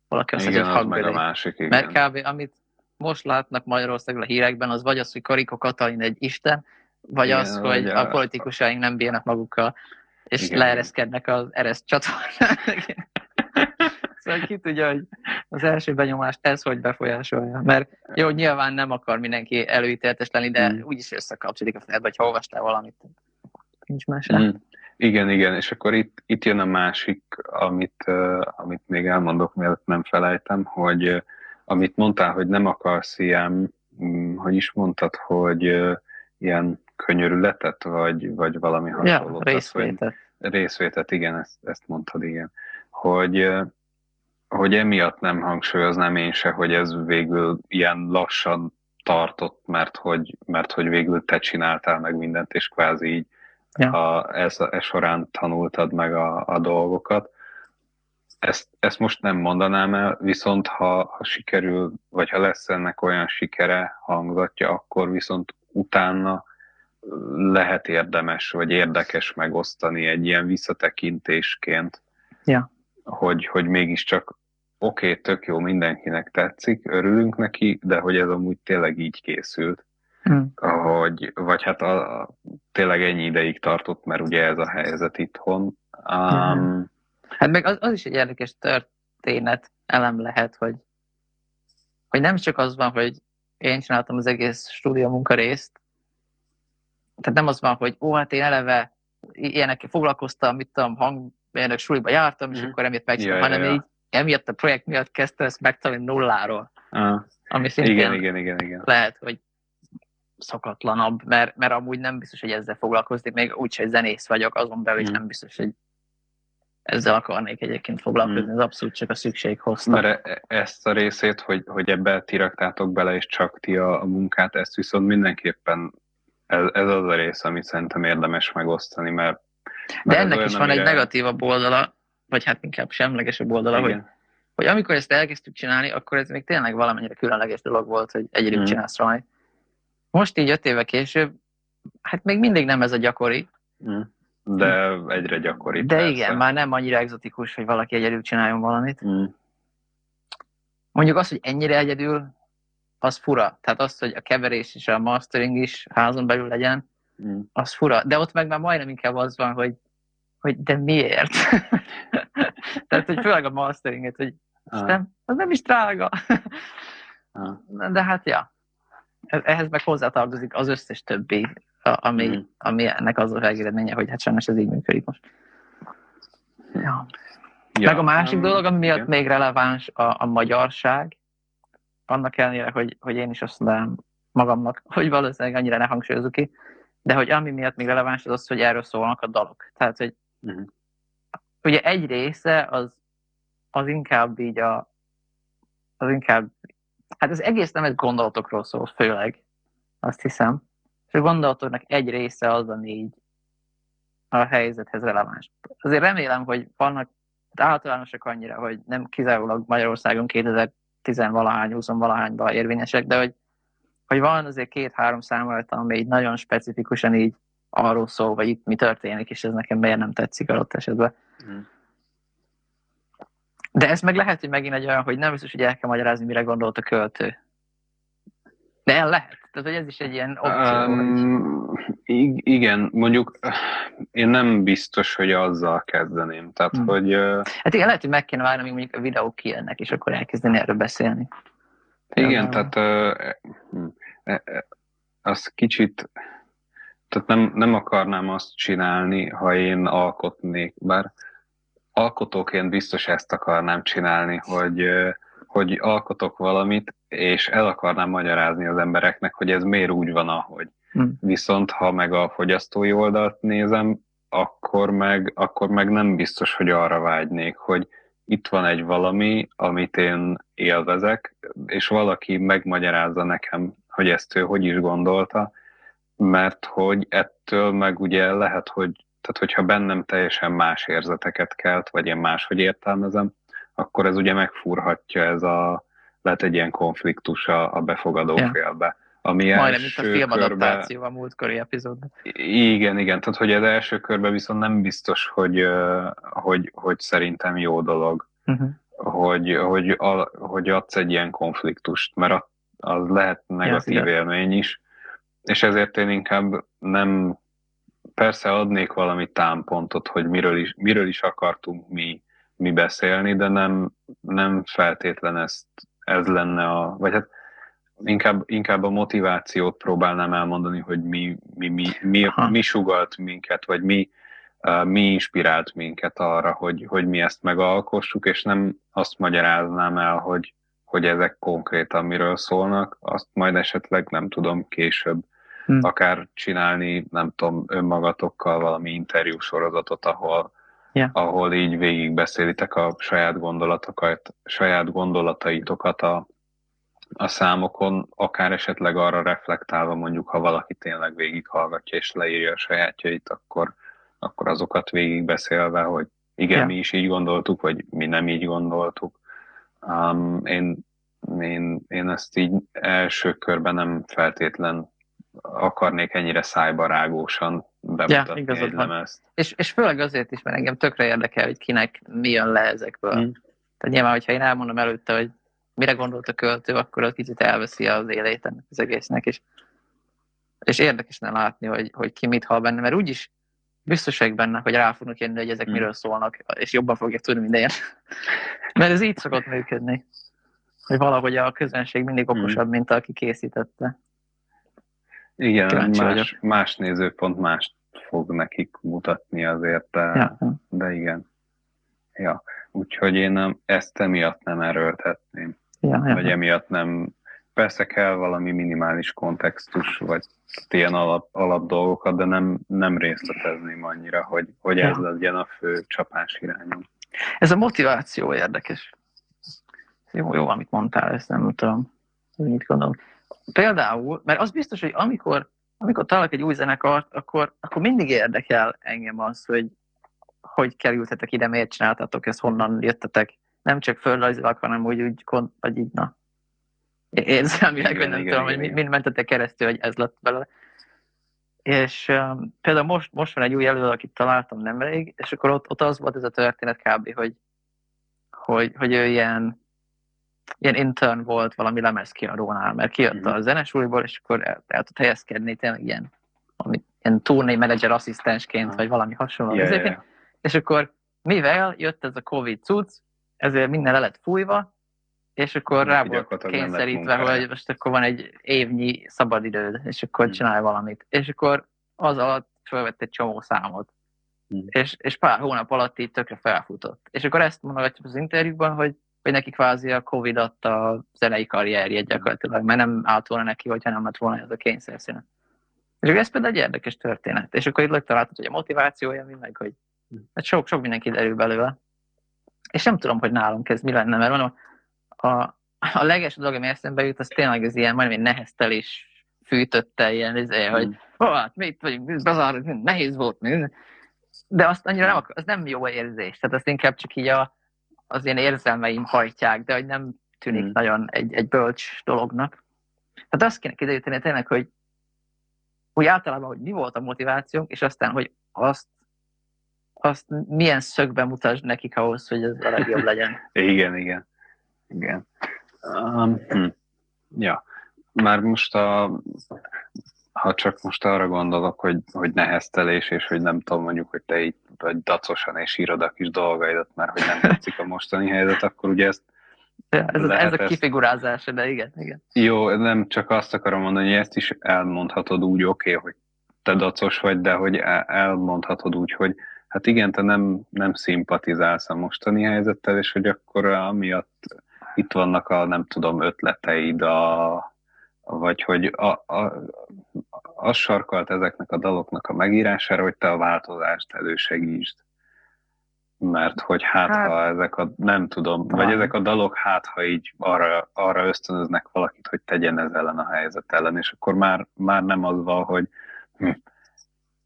valaki azt mondja, hogy meg a másik, igen. Mert kb. amit most látnak Magyarországon a hírekben, az vagy az, hogy Kariko Katalin egy isten, vagy igen, az, hogy a, a politikusaink nem bírnak magukkal, és igen. leereszkednek az ereszt csatornán. Szóval ki tudja, hogy az első benyomást ez hogy befolyásolja. Mert jó, nyilván nem akar mindenki előítéletes lenni, de mm. úgyis összekapcsolódik a fejedbe, vagy ha olvastál valamit. Nincs más. Mm. Igen, igen, és akkor itt, itt jön a másik, amit, amit még elmondok, mielőtt nem felejtem, hogy amit mondtál, hogy nem akarsz ilyen, um, hogy is mondtad, hogy ilyen könyörületet, vagy, vagy valami hasonlót. Ja, részvétet. Hogy, részvétet, igen, ezt, ezt mondtad, igen. Hogy hogy emiatt nem hangsúlyoznám én se, hogy ez végül ilyen lassan tartott, mert hogy, mert hogy végül te csináltál meg mindent, és kvázi így ja. ha ez, ez során tanultad meg a, a dolgokat. Ezt, ezt most nem mondanám el, viszont ha, ha sikerül, vagy ha lesz ennek olyan sikere, hangzatja, akkor viszont utána lehet érdemes, vagy érdekes megosztani egy ilyen visszatekintésként. Ja hogy, hogy mégiscsak oké, okay, tök jó, mindenkinek tetszik, örülünk neki, de hogy ez amúgy tényleg így készült. Hmm. Hogy, vagy hát a, a, tényleg ennyi ideig tartott, mert ugye ez a helyzet itthon. Um, Hát meg az, az is egy érdekes történet elem lehet, hogy hogy nem csak az van, hogy én csináltam az egész stúdió munkarészt, tehát nem az van, hogy ó, hát én eleve ilyenekkel foglalkoztam, mit tudom, hangmérnök suliba jártam, és mm. akkor emiatt megcsináltam, ja, hanem ja, ja. így emiatt a projekt miatt kezdte ezt megtanulni nulláról. Uh, ami szintén igen, igen, igen, igen. lehet, hogy szokatlanabb, mert, mert amúgy nem biztos, hogy ezzel foglalkozni, még úgyse zenész vagyok, azon belül is mm. nem biztos, hogy ezzel akarnék egyébként foglalkozni, mm. ez abszolút csak a szükség hozta. Mert e, ezt a részét, hogy, hogy ebbe ti raktátok bele, és csak ti a, a munkát, ezt viszont mindenképpen ez, ez az a rész, amit szerintem érdemes megosztani, mert... De ennek olyan, is van amire... egy negatívabb oldala, vagy hát inkább semlegesebb oldala, hogy, hogy amikor ezt elkezdtük csinálni, akkor ez még tényleg valamennyire különleges dolog volt, hogy egyedül mm. csinálsz valami. Most így öt éve később, hát még mindig nem ez a gyakori. Mm. De egyre gyakori. De persze. igen, már nem annyira egzotikus, hogy valaki egyedül csináljon valamit. Mm. Mondjuk az, hogy ennyire egyedül, az fura. Tehát az, hogy a keverés és a mastering is házon belül legyen, mm. az fura. De ott meg már majdnem inkább az van, hogy, hogy de miért? Tehát, hogy főleg a masteringet, hogy ah. nem, az nem is drága. ah. De hát, ja. Ehhez meg hozzátartozik az összes többi, ami, mm. ami ennek az a végeredménye, hogy hát sajnos ez így működik most. Ja. Ja, meg a másik um, dolog, ami miatt igen. még releváns a, a magyarság, annak ellenére, hogy, hogy én is azt mondom magamnak, hogy valószínűleg annyira ne hangsúlyozok ki, de hogy ami miatt még releváns az az, hogy erről szólnak a dalok. Tehát, hogy uh-huh. ugye egy része az, az inkább így a az inkább, hát az egész nem egy gondolatokról szól, főleg, azt hiszem. És a gondolatoknak egy része az, ami így a helyzethez releváns. Azért remélem, hogy vannak általánosak annyira, hogy nem kizárólag Magyarországon 2000 tizenvalahány, huszonvalahányban érvényesek, de hogy, hogy van azért két-három számolat, ami így nagyon specifikusan így arról szól, vagy itt mi történik, és ez nekem miért nem tetszik adott esetben. Mm. De ez meg lehet, hogy megint egy olyan, hogy nem biztos, hogy el kell magyarázni, mire gondolt a költő. De el lehet. Tehát, hogy ez is egy ilyen opció. Um, igen, mondjuk én nem biztos, hogy azzal kezdeném. Tehát, hmm. hogy... Hát igen, lehet, hogy meg kéne várni, amíg mondjuk a videók kijönnek, és akkor elkezdeni erről beszélni. Igen, ja, tehát uh, az kicsit tehát nem, nem akarnám azt csinálni, ha én alkotnék, bár alkotóként biztos ezt akarnám csinálni, hogy, hogy alkotok valamit, és el akarnám magyarázni az embereknek, hogy ez miért úgy van, ahogy. Hmm. Viszont ha meg a fogyasztói oldalt nézem, akkor meg, akkor meg nem biztos, hogy arra vágynék, hogy itt van egy valami, amit én élvezek, és valaki megmagyarázza nekem, hogy ezt ő hogy is gondolta, mert hogy ettől meg ugye lehet, hogy tehát hogyha bennem teljesen más érzeteket kelt, vagy én máshogy értelmezem, akkor ez ugye megfúrhatja ez a, lehet egy ilyen konfliktus a, a befogadó ja. félbe. Ami Majdnem, mint a filmadaptáció körbe... a múltkori epizódban. Igen, igen, tehát hogy az első körben viszont nem biztos, hogy, hogy, hogy szerintem jó dolog, uh-huh. hogy, hogy, a, hogy adsz egy ilyen konfliktust, mert az lehet negatív ja, élmény is, és ezért én inkább nem, persze adnék valami támpontot, hogy miről is, miről is akartunk mi, mi beszélni, de nem, nem feltétlen ezt, ez lenne a, vagy hát inkább, inkább a motivációt próbálnám elmondani, hogy mi, mi, mi, mi, mi sugalt minket, vagy mi, mi inspirált minket arra, hogy, hogy mi ezt megalkossuk, és nem azt magyaráznám el, hogy, hogy ezek konkrétan miről szólnak, azt majd esetleg nem tudom később hmm. akár csinálni, nem tudom, önmagatokkal valami interjú sorozatot, ahol, yeah. ahol így végigbeszélitek a saját gondolatokat, saját gondolataitokat a, a számokon, akár esetleg arra reflektálva mondjuk, ha valaki tényleg végighallgatja és leírja a sajátjait, akkor, akkor azokat végigbeszélve, hogy igen, yeah. mi is így gondoltuk, vagy mi nem így gondoltuk. Um, én, én, én ezt így első körben nem feltétlen akarnék ennyire szájbarágósan bemutatni ja, egy lemezt. És, és főleg azért is, mert engem tökre érdekel, hogy kinek mi jön le ezekből. Mm. Tehát nyilván, hogyha én elmondom előtte, hogy mire gondolt a költő, akkor az kicsit elveszi az élét ennek az egésznek, és, és érdekes ne látni, hogy, hogy ki mit hall benne, mert úgyis biztos vagyok benne, hogy rá fognak jönni, hogy ezek mm. miről szólnak, és jobban fogják tudni, mint én. mert ez így szokott működni. hogy valahogy a közönség mindig okosabb, mint aki készítette. Igen, Kíváncsi más, más nézőpont mást fog nekik mutatni azért, de, Ja. de igen. Ja, úgyhogy én nem, ezt emiatt nem erőltetném, Ja, ja. vagy emiatt nem, persze kell valami minimális kontextus, vagy ilyen alap, alap dolgokat, de nem, nem részletezném annyira, hogy, hogy ez Ja. legyen a fő csapás irányom. Ez a motiváció érdekes. Jó, jó, amit mondtál, ezt nem tudom, mit gondolom. Például, mert az biztos, hogy amikor, amikor találok egy új zenekart, akkor, akkor mindig érdekel engem az, hogy hogy kerültetek ide, miért csináltatok ezt, honnan jöttetek. Nem csak földrajzilag, hanem úgy, úgy vagy így, na. Érzelmileg, Igen, vagy nem igen, tudom, igen, hogy mind mentetek keresztül, hogy ez lett belőle. És um, például most, most van egy új előadó, akit találtam nemrég, és akkor ott, ott az volt ez a történet kb., hogy, hogy, hogy ő ilyen, ilyen intern volt valami lemezkiadónál, mert kijött Mhm. a zenesuliból, és akkor el, el tud helyezkedni tényleg ilyen, ami, ilyen turné menedzser asszisztensként, Aha. vagy valami hasonló. Ja, Ezért- ja. És akkor mivel jött ez a Covid cucc, ezért minden le lett fújva, és akkor rá volt kényszerítve, hogy most akkor van egy évnyi szabadidőd, és akkor Hmm. csinálj valamit. És akkor az alatt felvett egy csomó számot. Hmm. És, és pár hónap alatt így tökre felfutott. És akkor ezt mondogatjuk az interjúkban, hogy, hogy neki kvázi a Covid adta a zenei karrierjét gyakorlatilag, mert nem állt volna neki, hogyha nem lett volna ez a kényszerszíne. És akkor ez például egy érdekes történet. És akkor itt találtad, hogy a motivációja, mi meg, hogy hát sok, sok mindenki derül belőle. És nem tudom, hogy nálunk ez mi lenne, mert mondom, a, a leges dolog, ami eszembe jut, az tényleg az ilyen majdnem neheztelés fűtötte, ilyen, izé, hogy Mm. ó, hát mi itt vagyunk, bazár, nehéz volt, mi? de azt annyira nem, akar- az nem jó érzés, tehát azt inkább csak így a, az ilyen érzelmeim hajtják, de hogy nem tűnik Mm. nagyon egy, egy bölcs dolognak. Tehát azt kéne kideríteni tényleg, hogy úgy általában, hogy mi volt a motivációnk, és aztán, hogy azt, azt milyen szögben mutasd nekik ahhoz, hogy ez a legjobb legyen. Igen, igen. Igen. Um, hm. Ja. Már most a, ha csak most arra gondolok, hogy, hogy neheztelés, és hogy nem tudom, mondjuk, hogy te így vagy dacosan és írod a kis dolgaidat, mert hogy nem tetszik a mostani helyzet, akkor ugye ezt Ja, Ez, ez a kifigurázása, de igen, igen. Jó, nem csak azt akarom mondani, hogy ezt is elmondhatod úgy, oké, okay, hogy te dacos vagy, de hogy el- elmondhatod úgy, hogy hát igen, te nem, nem szimpatizálsz a mostani helyzettel, és hogy akkor amiatt itt vannak a, nem tudom, ötleteid, a, vagy hogy a, a, az sarkalt ezeknek a daloknak a megírására, hogy te a változást elősegítsd. Mert hogy hát, Hát, ha ezek a, nem tudom, talán. vagy ezek a dalok hát, ha így arra, arra ösztönöznek valakit, hogy tegyen ez ellen a helyzet ellen, és akkor már, már nem az van, hogy hm,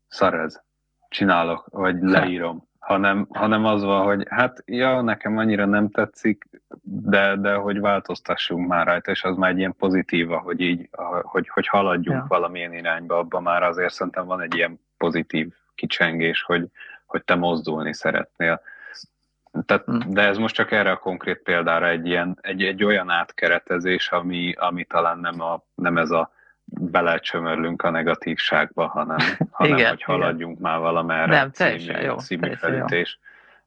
szar ez, csinálok, vagy leírom, hanem, hanem az van, hogy hát ja, nekem annyira nem tetszik, de, de hogy változtassunk már rajta, és az már egy ilyen pozitíva, hogy így, hogy, hogy haladjunk Ja. valamilyen irányba, abban már azért szerintem van egy ilyen pozitív kicsengés, hogy, hogy te mozdulni szeretnél. Tehát, Hm. de ez most csak erre a konkrét példára egy, ilyen, egy, egy olyan átkeretezés, ami, ami talán nem, a, nem ez a belecsömörlünk a negatívságba, hanem, hanem Igen, hogy haladjunk már valamerre Nem, teljesen jó, című teljesen jó. felütés.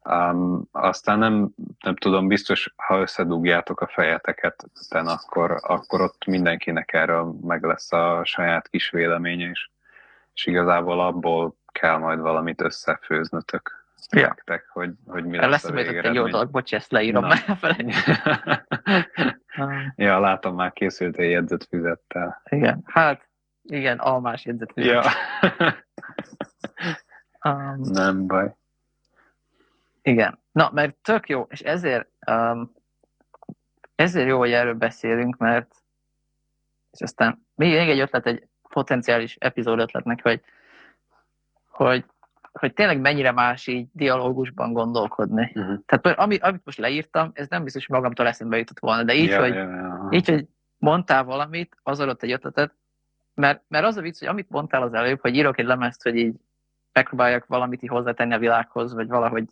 Um, aztán nem, nem tudom, biztos, ha összedugjátok a fejeteket, ten, akkor, akkor ott mindenkinek erről meg lesz a saját kis véleménye, és, és igazából abból kell majd valamit összefőznötök Ja. nektek, hogy, hogy mi Lesz, lesz a lesz egy dolog, bocs, ezt leírom, Na. elfelejtettem. ja, látom, már készült egy jegyzetfüzettel. Igen, hát igen, almás jegyzet. Ja, Um, nem baj. igen, na, mert tök jó, és ezért, um, ezért jó, hogy erről beszélünk, mert és aztán még egy ötlet, egy potenciális epizód ötletnek, hogy, hogy, hogy tényleg mennyire más így dialógusban gondolkodni. Uh-huh. Tehát ami, amit most leírtam, ez nem biztos, hogy magamtól eszembe jutott volna, de így, ja, hogy ja, ja. Így, hogy mondtál valamit, az adott egy ötletet, mert, mert az a vicc, hogy amit mondtál az előbb, hogy írok egy lemezt, hogy így megpróbáljak valamit így hozzátenni a világhoz, vagy valahogy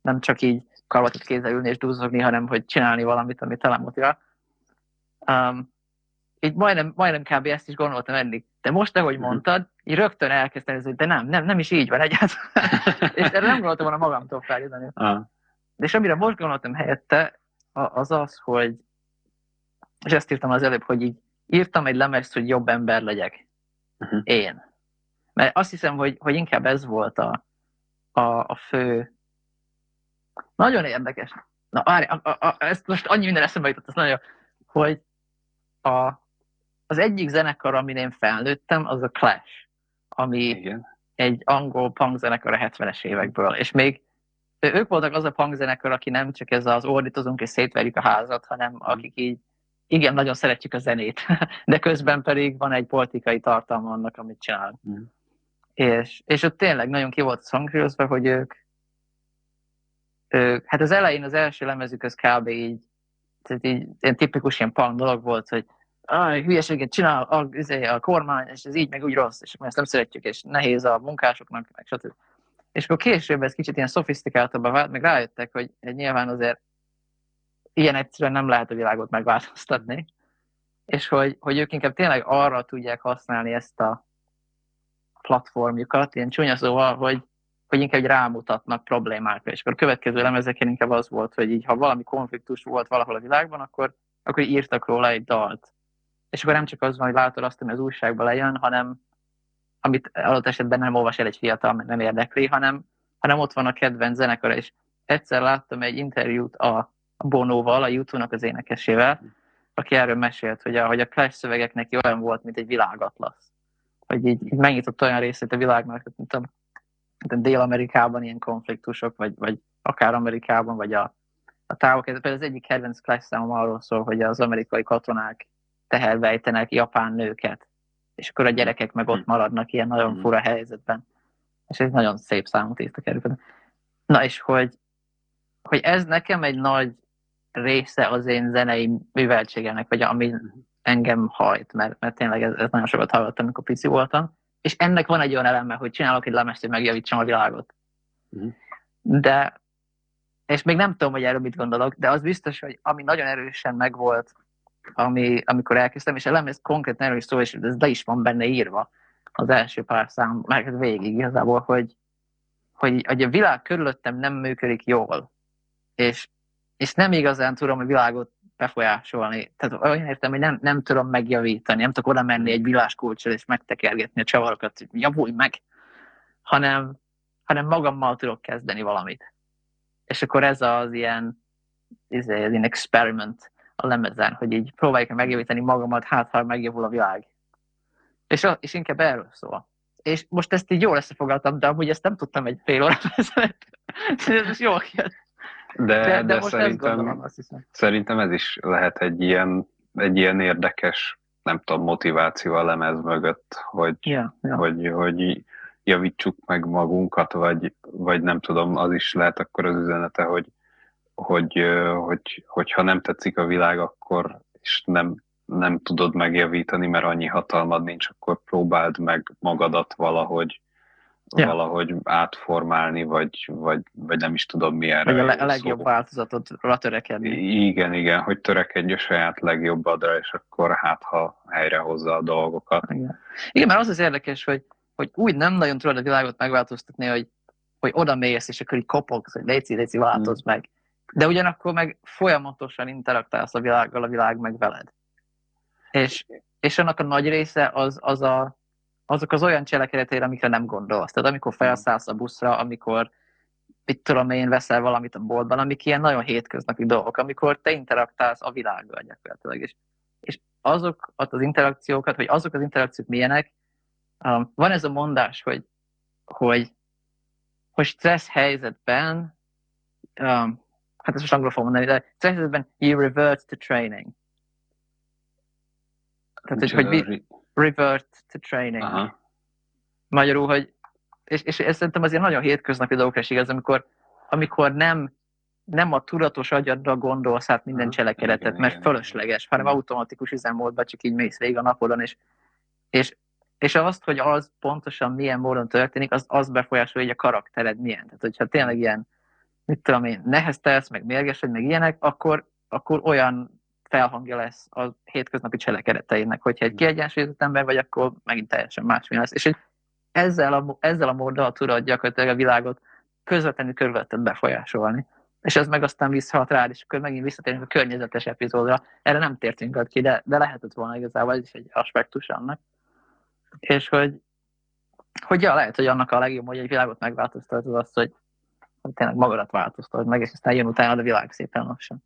nem csak így karvatot kézzel ülni és duzzogni, hanem hogy csinálni valamit, ami talán motivál. Um, így majdnem, majdnem kb. ezt is gondoltam eddig. De most, ahogy Mhm. mondtad, így rögtön elkezdtem, hogy de nem, nem, nem is így van egyáltalán. és erre nem gondoltam volna magamtól feljutatni. Ah, De és amire most gondoltam helyette, az az, hogy, és ezt írtam az előbb, hogy így írtam egy lemezt, hogy jobb ember legyek. Uh-huh. Én. Mert azt hiszem, hogy, hogy inkább ez volt a, a, a fő... Nagyon érdekes. Na, várj, a, a, a, ezt most annyi minden eszembe jutott, ez nagyon hogy a, az egyik zenekar, amin én felnőttem, az a Clash, ami Igen. egy angol punk zenekar a 70-es évekből, és még ők voltak az a punk zenekar, aki nem csak ez az ordítozunk és szétverjük a házat, hanem akik így igen, nagyon szeretjük a zenét, de közben pedig van egy politikai tartalma annak, amit csinál. Mm. És, és ott tényleg nagyon ki volt hangsúlyozva, hogy ők, ők, hát az elején az első lemezük az kb. így, tehát így ilyen tipikus ilyen punk dolog volt, hogy ah, hülyeséget csinál a, izé, a kormány, és ez így meg úgy rossz, és ezt nem szeretjük, és nehéz a munkásoknak, meg stb. És akkor később ez kicsit ilyen szofisztikáltabbá vált, meg rájöttek, hogy nyilván azért ilyen egyszerűen nem lehet a világot megváltoztatni, és hogy, hogy ők inkább tényleg arra tudják használni ezt a platformjukat, ilyen csúnya szóval, hogy, hogy inkább rámutatnak problémákra, és akkor a következő lemezeken inkább az volt, hogy így, ha valami konfliktus volt valahol a világban, akkor, akkor írtak róla egy dalt. És akkor nem csak az van, hogy látod azt, ami az újságban lejön, hanem amit adott esetben nem olvas el egy fiatal, nem érdekli, hanem, hanem ott van a kedvenc zenekar, és egyszer láttam egy interjút a Bonóval, a YouTube-nak az énekesével, aki erről mesélt, hogy a, hogy a Clash szövegek neki olyan volt, mint egy világatlasz. Hogy így, így megnyitott olyan részét a világnak, a, mint a Dél-Amerikában ilyen konfliktusok, vagy, vagy akár Amerikában, vagy a, a távok. Ez például az egyik kedvenc Clash számom arról szól, hogy az amerikai katonák tehervejtenek japán nőket, és akkor a gyerekek meg ott maradnak ilyen nagyon mm-hmm. fura helyzetben. És ez nagyon szép számot írtak erről. Na és hogy, hogy ez nekem egy nagy része az én zenei műveltségemnek, vagy ami engem hajt, mert, mert tényleg ez, ez nagyon sokat hallottam, amikor pici voltam. És ennek van egy olyan eleme, hogy csinálok egy lemezt, hogy megjavítsam a világot. De, és még nem tudom, hogy erről mit gondolok, de az biztos, hogy ami nagyon erősen megvolt, ami, amikor elkezdtem, és a lemez konkrét erről is szó, és ez le is van benne írva az első pár szám, meg végig igazából, hogy, hogy, hogy a világ körülöttem nem működik jól. És és nem igazán tudom a világot befolyásolni. Tehát olyan értem, hogy nem, nem tudom megjavítani, nem tudok oda menni egy viláskulcsal és megtekergetni a csavarokat, hogy javulj meg, hanem, hanem magammal tudok kezdeni valamit. És akkor ez az ilyen, ez ilyen experiment a lemezen, hogy így próbáljuk megjavítani magamat, hát ha megjavul a világ. És, és inkább erről szól. És most ezt így jól összefoglaltam, de amúgy ezt nem tudtam egy fél óra ezelőtt. ez jól kijött. De, de, de, de most szerintem, gondolom, azt hiszem. szerintem ez is lehet egy ilyen, egy ilyen érdekes, nem tudom, motiváció a lemez mögött, hogy, ja, ja. hogy, hogy javítsuk meg magunkat, vagy, vagy nem tudom, az is lehet akkor az üzenete, hogy, hogy, hogy, hogyha nem tetszik a világ, akkor és nem, nem tudod megjavítani, mert annyi hatalmad nincs, akkor próbáld meg magadat valahogy ja. valahogy átformálni, vagy, vagy, vagy nem is tudom milyen. Vagy a, le, a legjobb szó. változatotra törekedni. Igen, igen, hogy törekedj a saját legjobbadra, és akkor hát, ha helyre hozza a dolgokat. Igen, igen mert az az érdekes, hogy, hogy úgy nem nagyon tudod a világot megváltoztatni, hogy, hogy oda mész, és akkor így kopogsz, hogy léci, léci, változz hmm. meg. De ugyanakkor meg folyamatosan interaktálsz a világgal, a világ meg veled. És, és annak a nagy része az, az a, azok az olyan cselekedetére, amikre nem gondolsz. Tehát amikor felszállsz a buszra, amikor mit tudom én, veszel valamit a boltban, amik ilyen nagyon hétköznapi dolgok, amikor te interaktálsz a világgal gyakorlatilag. És, és azok az interakciókat, hogy azok az interakciók milyenek, um, van ez a mondás, hogy, hogy, hogy stressz helyzetben, um, hát ezt most angolul fogom mondani, de stressz helyzetben you revert to training. Tehát, hogy, hogy, revert to training. Aha. Magyarul, hogy és, és ez szerintem azért nagyon hétköznapi dolgokra is igaz, amikor, amikor nem, nem a tudatos agyadra gondolsz át minden cselekedetet, igen, mert igen, fölösleges, igen. hanem automatikus üzemmódban csak így mész végig a napodon, és, és, és azt, hogy az pontosan milyen módon történik, az, az befolyásolja, hogy a karaktered milyen. Tehát, hogyha tényleg ilyen, mit tudom én, neheztelsz, meg mérges vagy, meg ilyenek, akkor, akkor olyan felhangja lesz a hétköznapi cselekedeteinek. Hogyha egy kiegyensúlyozott ember vagy, akkor megint teljesen másmilyen lesz. És ezzel a, ezzel a móddal tudod gyakorlatilag a világot közvetlenül körülötted befolyásolni. és ez meg aztán visszahat rád, és akkor megint visszatérünk a környezetes epizódra. Erre nem tértünk ki, de, de lehetett volna igazából, ez is egy aspektus annak. És hogy, hogy ja, lehet, hogy annak a legjobb, hogy egy világot megváltoztatod azt, hogy, hogy tényleg magadat változtatod meg, és aztán jön utána a világ szépen lassan.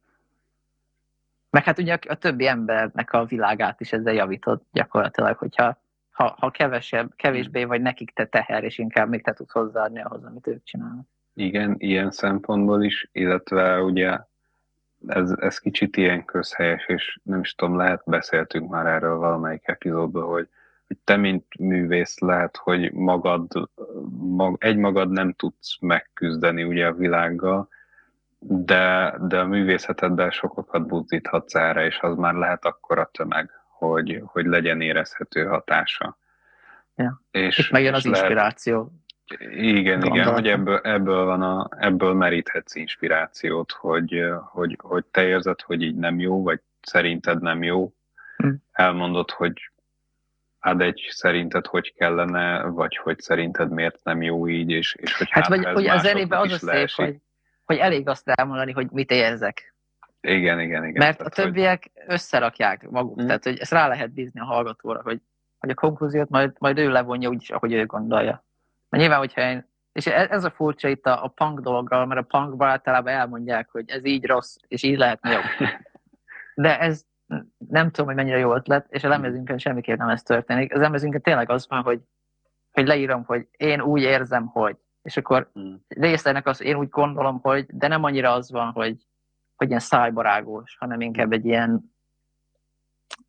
Meg hát ugye a többi embernek a világát is ezzel javítod gyakorlatilag, hogyha ha, ha kevesebb, kevésbé vagy nekik te teher, és inkább még te tudsz hozzáadni ahhoz, amit ők csinálnak. Igen, ilyen szempontból is, illetve ugye ez, ez kicsit ilyen közhelyes, és nem is tudom, lehet beszéltünk már erről valamelyik epizódban, hogy te, mint művész lehet, hogy magad, mag, egymagad nem tudsz megküzdeni ugye a világgal, de, de a művészeteddel sokakat buzdíthatsz erre, és az már lehet akkora tömeg, hogy, hogy legyen érezhető hatása. Ja. És, Itt megjön az lehet, inspiráció. Igen, Gondolat. igen, hogy ebből, ebből, van a, ebből meríthetsz inspirációt, hogy, hogy, hogy te érzed, hogy így nem jó, vagy szerinted nem jó. Hm. Elmondod, hogy hát egy szerinted hogy kellene, vagy hogy szerinted miért nem jó így, és, és hogy hát, vagy, hogy az zenébe az a szép, hogy, hogy elég azt elmondani, hogy mit érzek. Igen, igen, igen. Mert tehát, a többiek hogy... összerakják maguk, mm. tehát hogy ezt rá lehet bízni a hallgatóra, hogy, hogy a konklúziót majd, majd ő levonja úgy ahogy ő gondolja. Mert nyilván, hogyha én, és ez a furcsa itt a, a punk dologgal, mert a punkban általában elmondják, hogy ez így rossz, és így lehetne jobb. De ez nem tudom, hogy mennyire jó ötlet, és a lemezünkön semmiképp nem ez történik. Az lemezünkön tényleg az van, hogy, hogy leírom, hogy én úgy érzem, hogy, és akkor mm. részlenek az, én úgy gondolom, hogy, de nem annyira az van, hogy, hogy ilyen szájbarágos, hanem inkább egy ilyen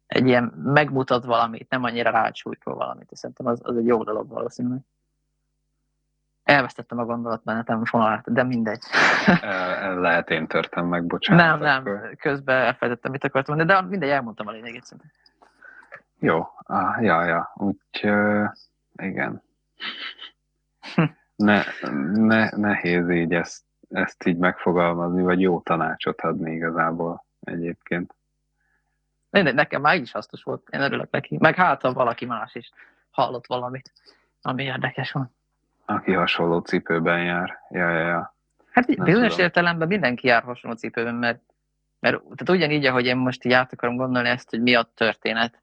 egy ilyen megmutat valamit, nem annyira rácsújtva valamit. És szerintem az, az egy jó dolog valószínűleg. Elvesztettem a gondolatmenetem fonalát, de mindegy. Lehet én törtem meg, bocsánat. Nem, akkor. nem, közben elfelejtettem, mit akartam mondani, de mindegy, elmondtam a lényegét szerintem. Jó, ah, ja, ja, úgy, uh, igen. ne, ne, nehéz így ezt, ezt így megfogalmazni, vagy jó tanácsot adni igazából egyébként. Mindegy, nekem már is hasznos volt, én örülök neki. Meg hát, ha valaki más is hallott valamit, ami érdekes van. Aki hasonló cipőben jár. Ja, ja, ja. Hát Nem bizonyos tudom. értelemben mindenki jár hasonló cipőben, mert, mert tehát ugyanígy, ahogy én most így át akarom gondolni ezt, hogy mi a történet.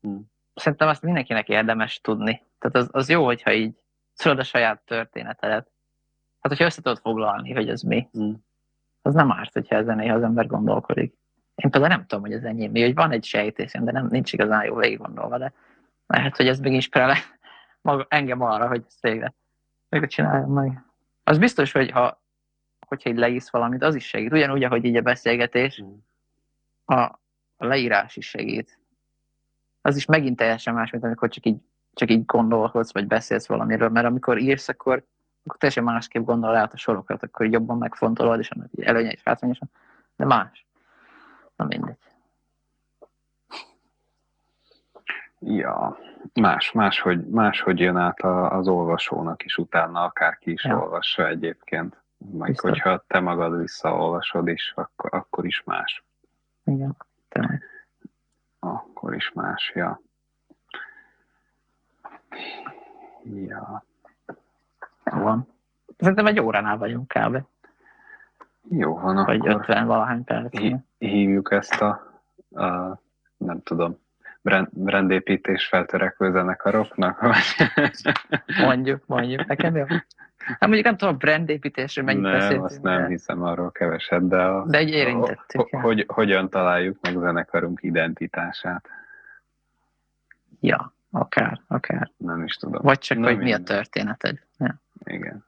Hmm. Szerintem azt mindenkinek érdemes tudni. Tehát az, az jó, hogyha így tudod a saját történetedet. Hát, hogyha össze tudod foglalni, hogy ez mi. Hmm. Az nem árt, hogyha ezen néha az ember gondolkodik. Én például nem tudom, hogy ez enyém mi, hogy van egy sejtésem, de nem, nincs igazán jó végig gondolva, de lehet, hogy ez meg inspirál maga, engem arra, hogy ezt végre, végre csináljam meg. Az biztos, hogy ha hogyha így leírsz valamit, az is segít. Ugyanúgy, ahogy így a beszélgetés, mm. a, a leírás is segít. Az is megint teljesen más, mint amikor csak így, csak így gondolkodsz, vagy beszélsz valamiről, mert amikor írsz, akkor, akkor teljesen másképp gondol át a sorokat, akkor jobban megfontolod, és annak előnye és hátránya de más. Na mindegy. Ja, más, máshogy, máshogy jön át az olvasónak is utána, akárki is ja. olvassa egyébként. Meg Biztos. hogyha te magad visszaolvasod is, akkor, akkor is más. Igen, tényleg. Akkor is más, ja. Ja. Van. Szerintem egy óránál vagyunk kb. Jó van, Vagy akkor 50 valahány perc. Hívjuk ezt a, a nem tudom, brandépítés feltörekvő zenekaroknak? Vagy? Mondjuk, mondjuk. Nekem jó. Hát mondjuk nem tudom, a brandépítésről mennyit nem, beszéltünk. azt nem de... hiszem arról keveset, de, a, de egy érintettük. A, hogy, hogyan találjuk meg zenekarunk identitását? Ja, akár, akár. Nem is tudom. Vagy csak, Na, hogy mi a történeted. Ja. Igen.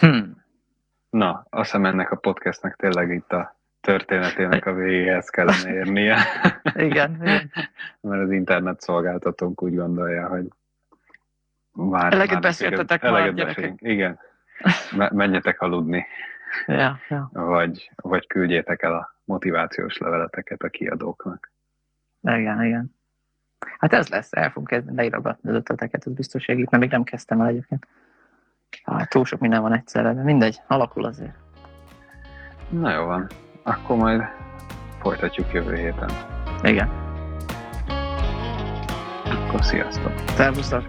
Hmm. Na, azt hiszem ennek a podcastnek tényleg itt a történetének a végéhez kellene érnie. igen, igen. Mert az internet szolgáltatónk úgy gondolja, hogy már... Eleget beszéltetek már, eleget gyerekek. Igen. Menjetek aludni. Ja, ja. Vagy, vagy küldjétek el a motivációs leveleteket a kiadóknak. Igen, igen. Hát ez lesz, el fogunk kezdeni leírogatni az ötleteket, ez biztos segít, mert még nem kezdtem el egyébként. Hát túl sok minden van egyszerre, de mindegy, alakul azért. Na jó van, akkor majd folytatjuk jövő héten. Igen. Akkor sziasztok! Szervusztok!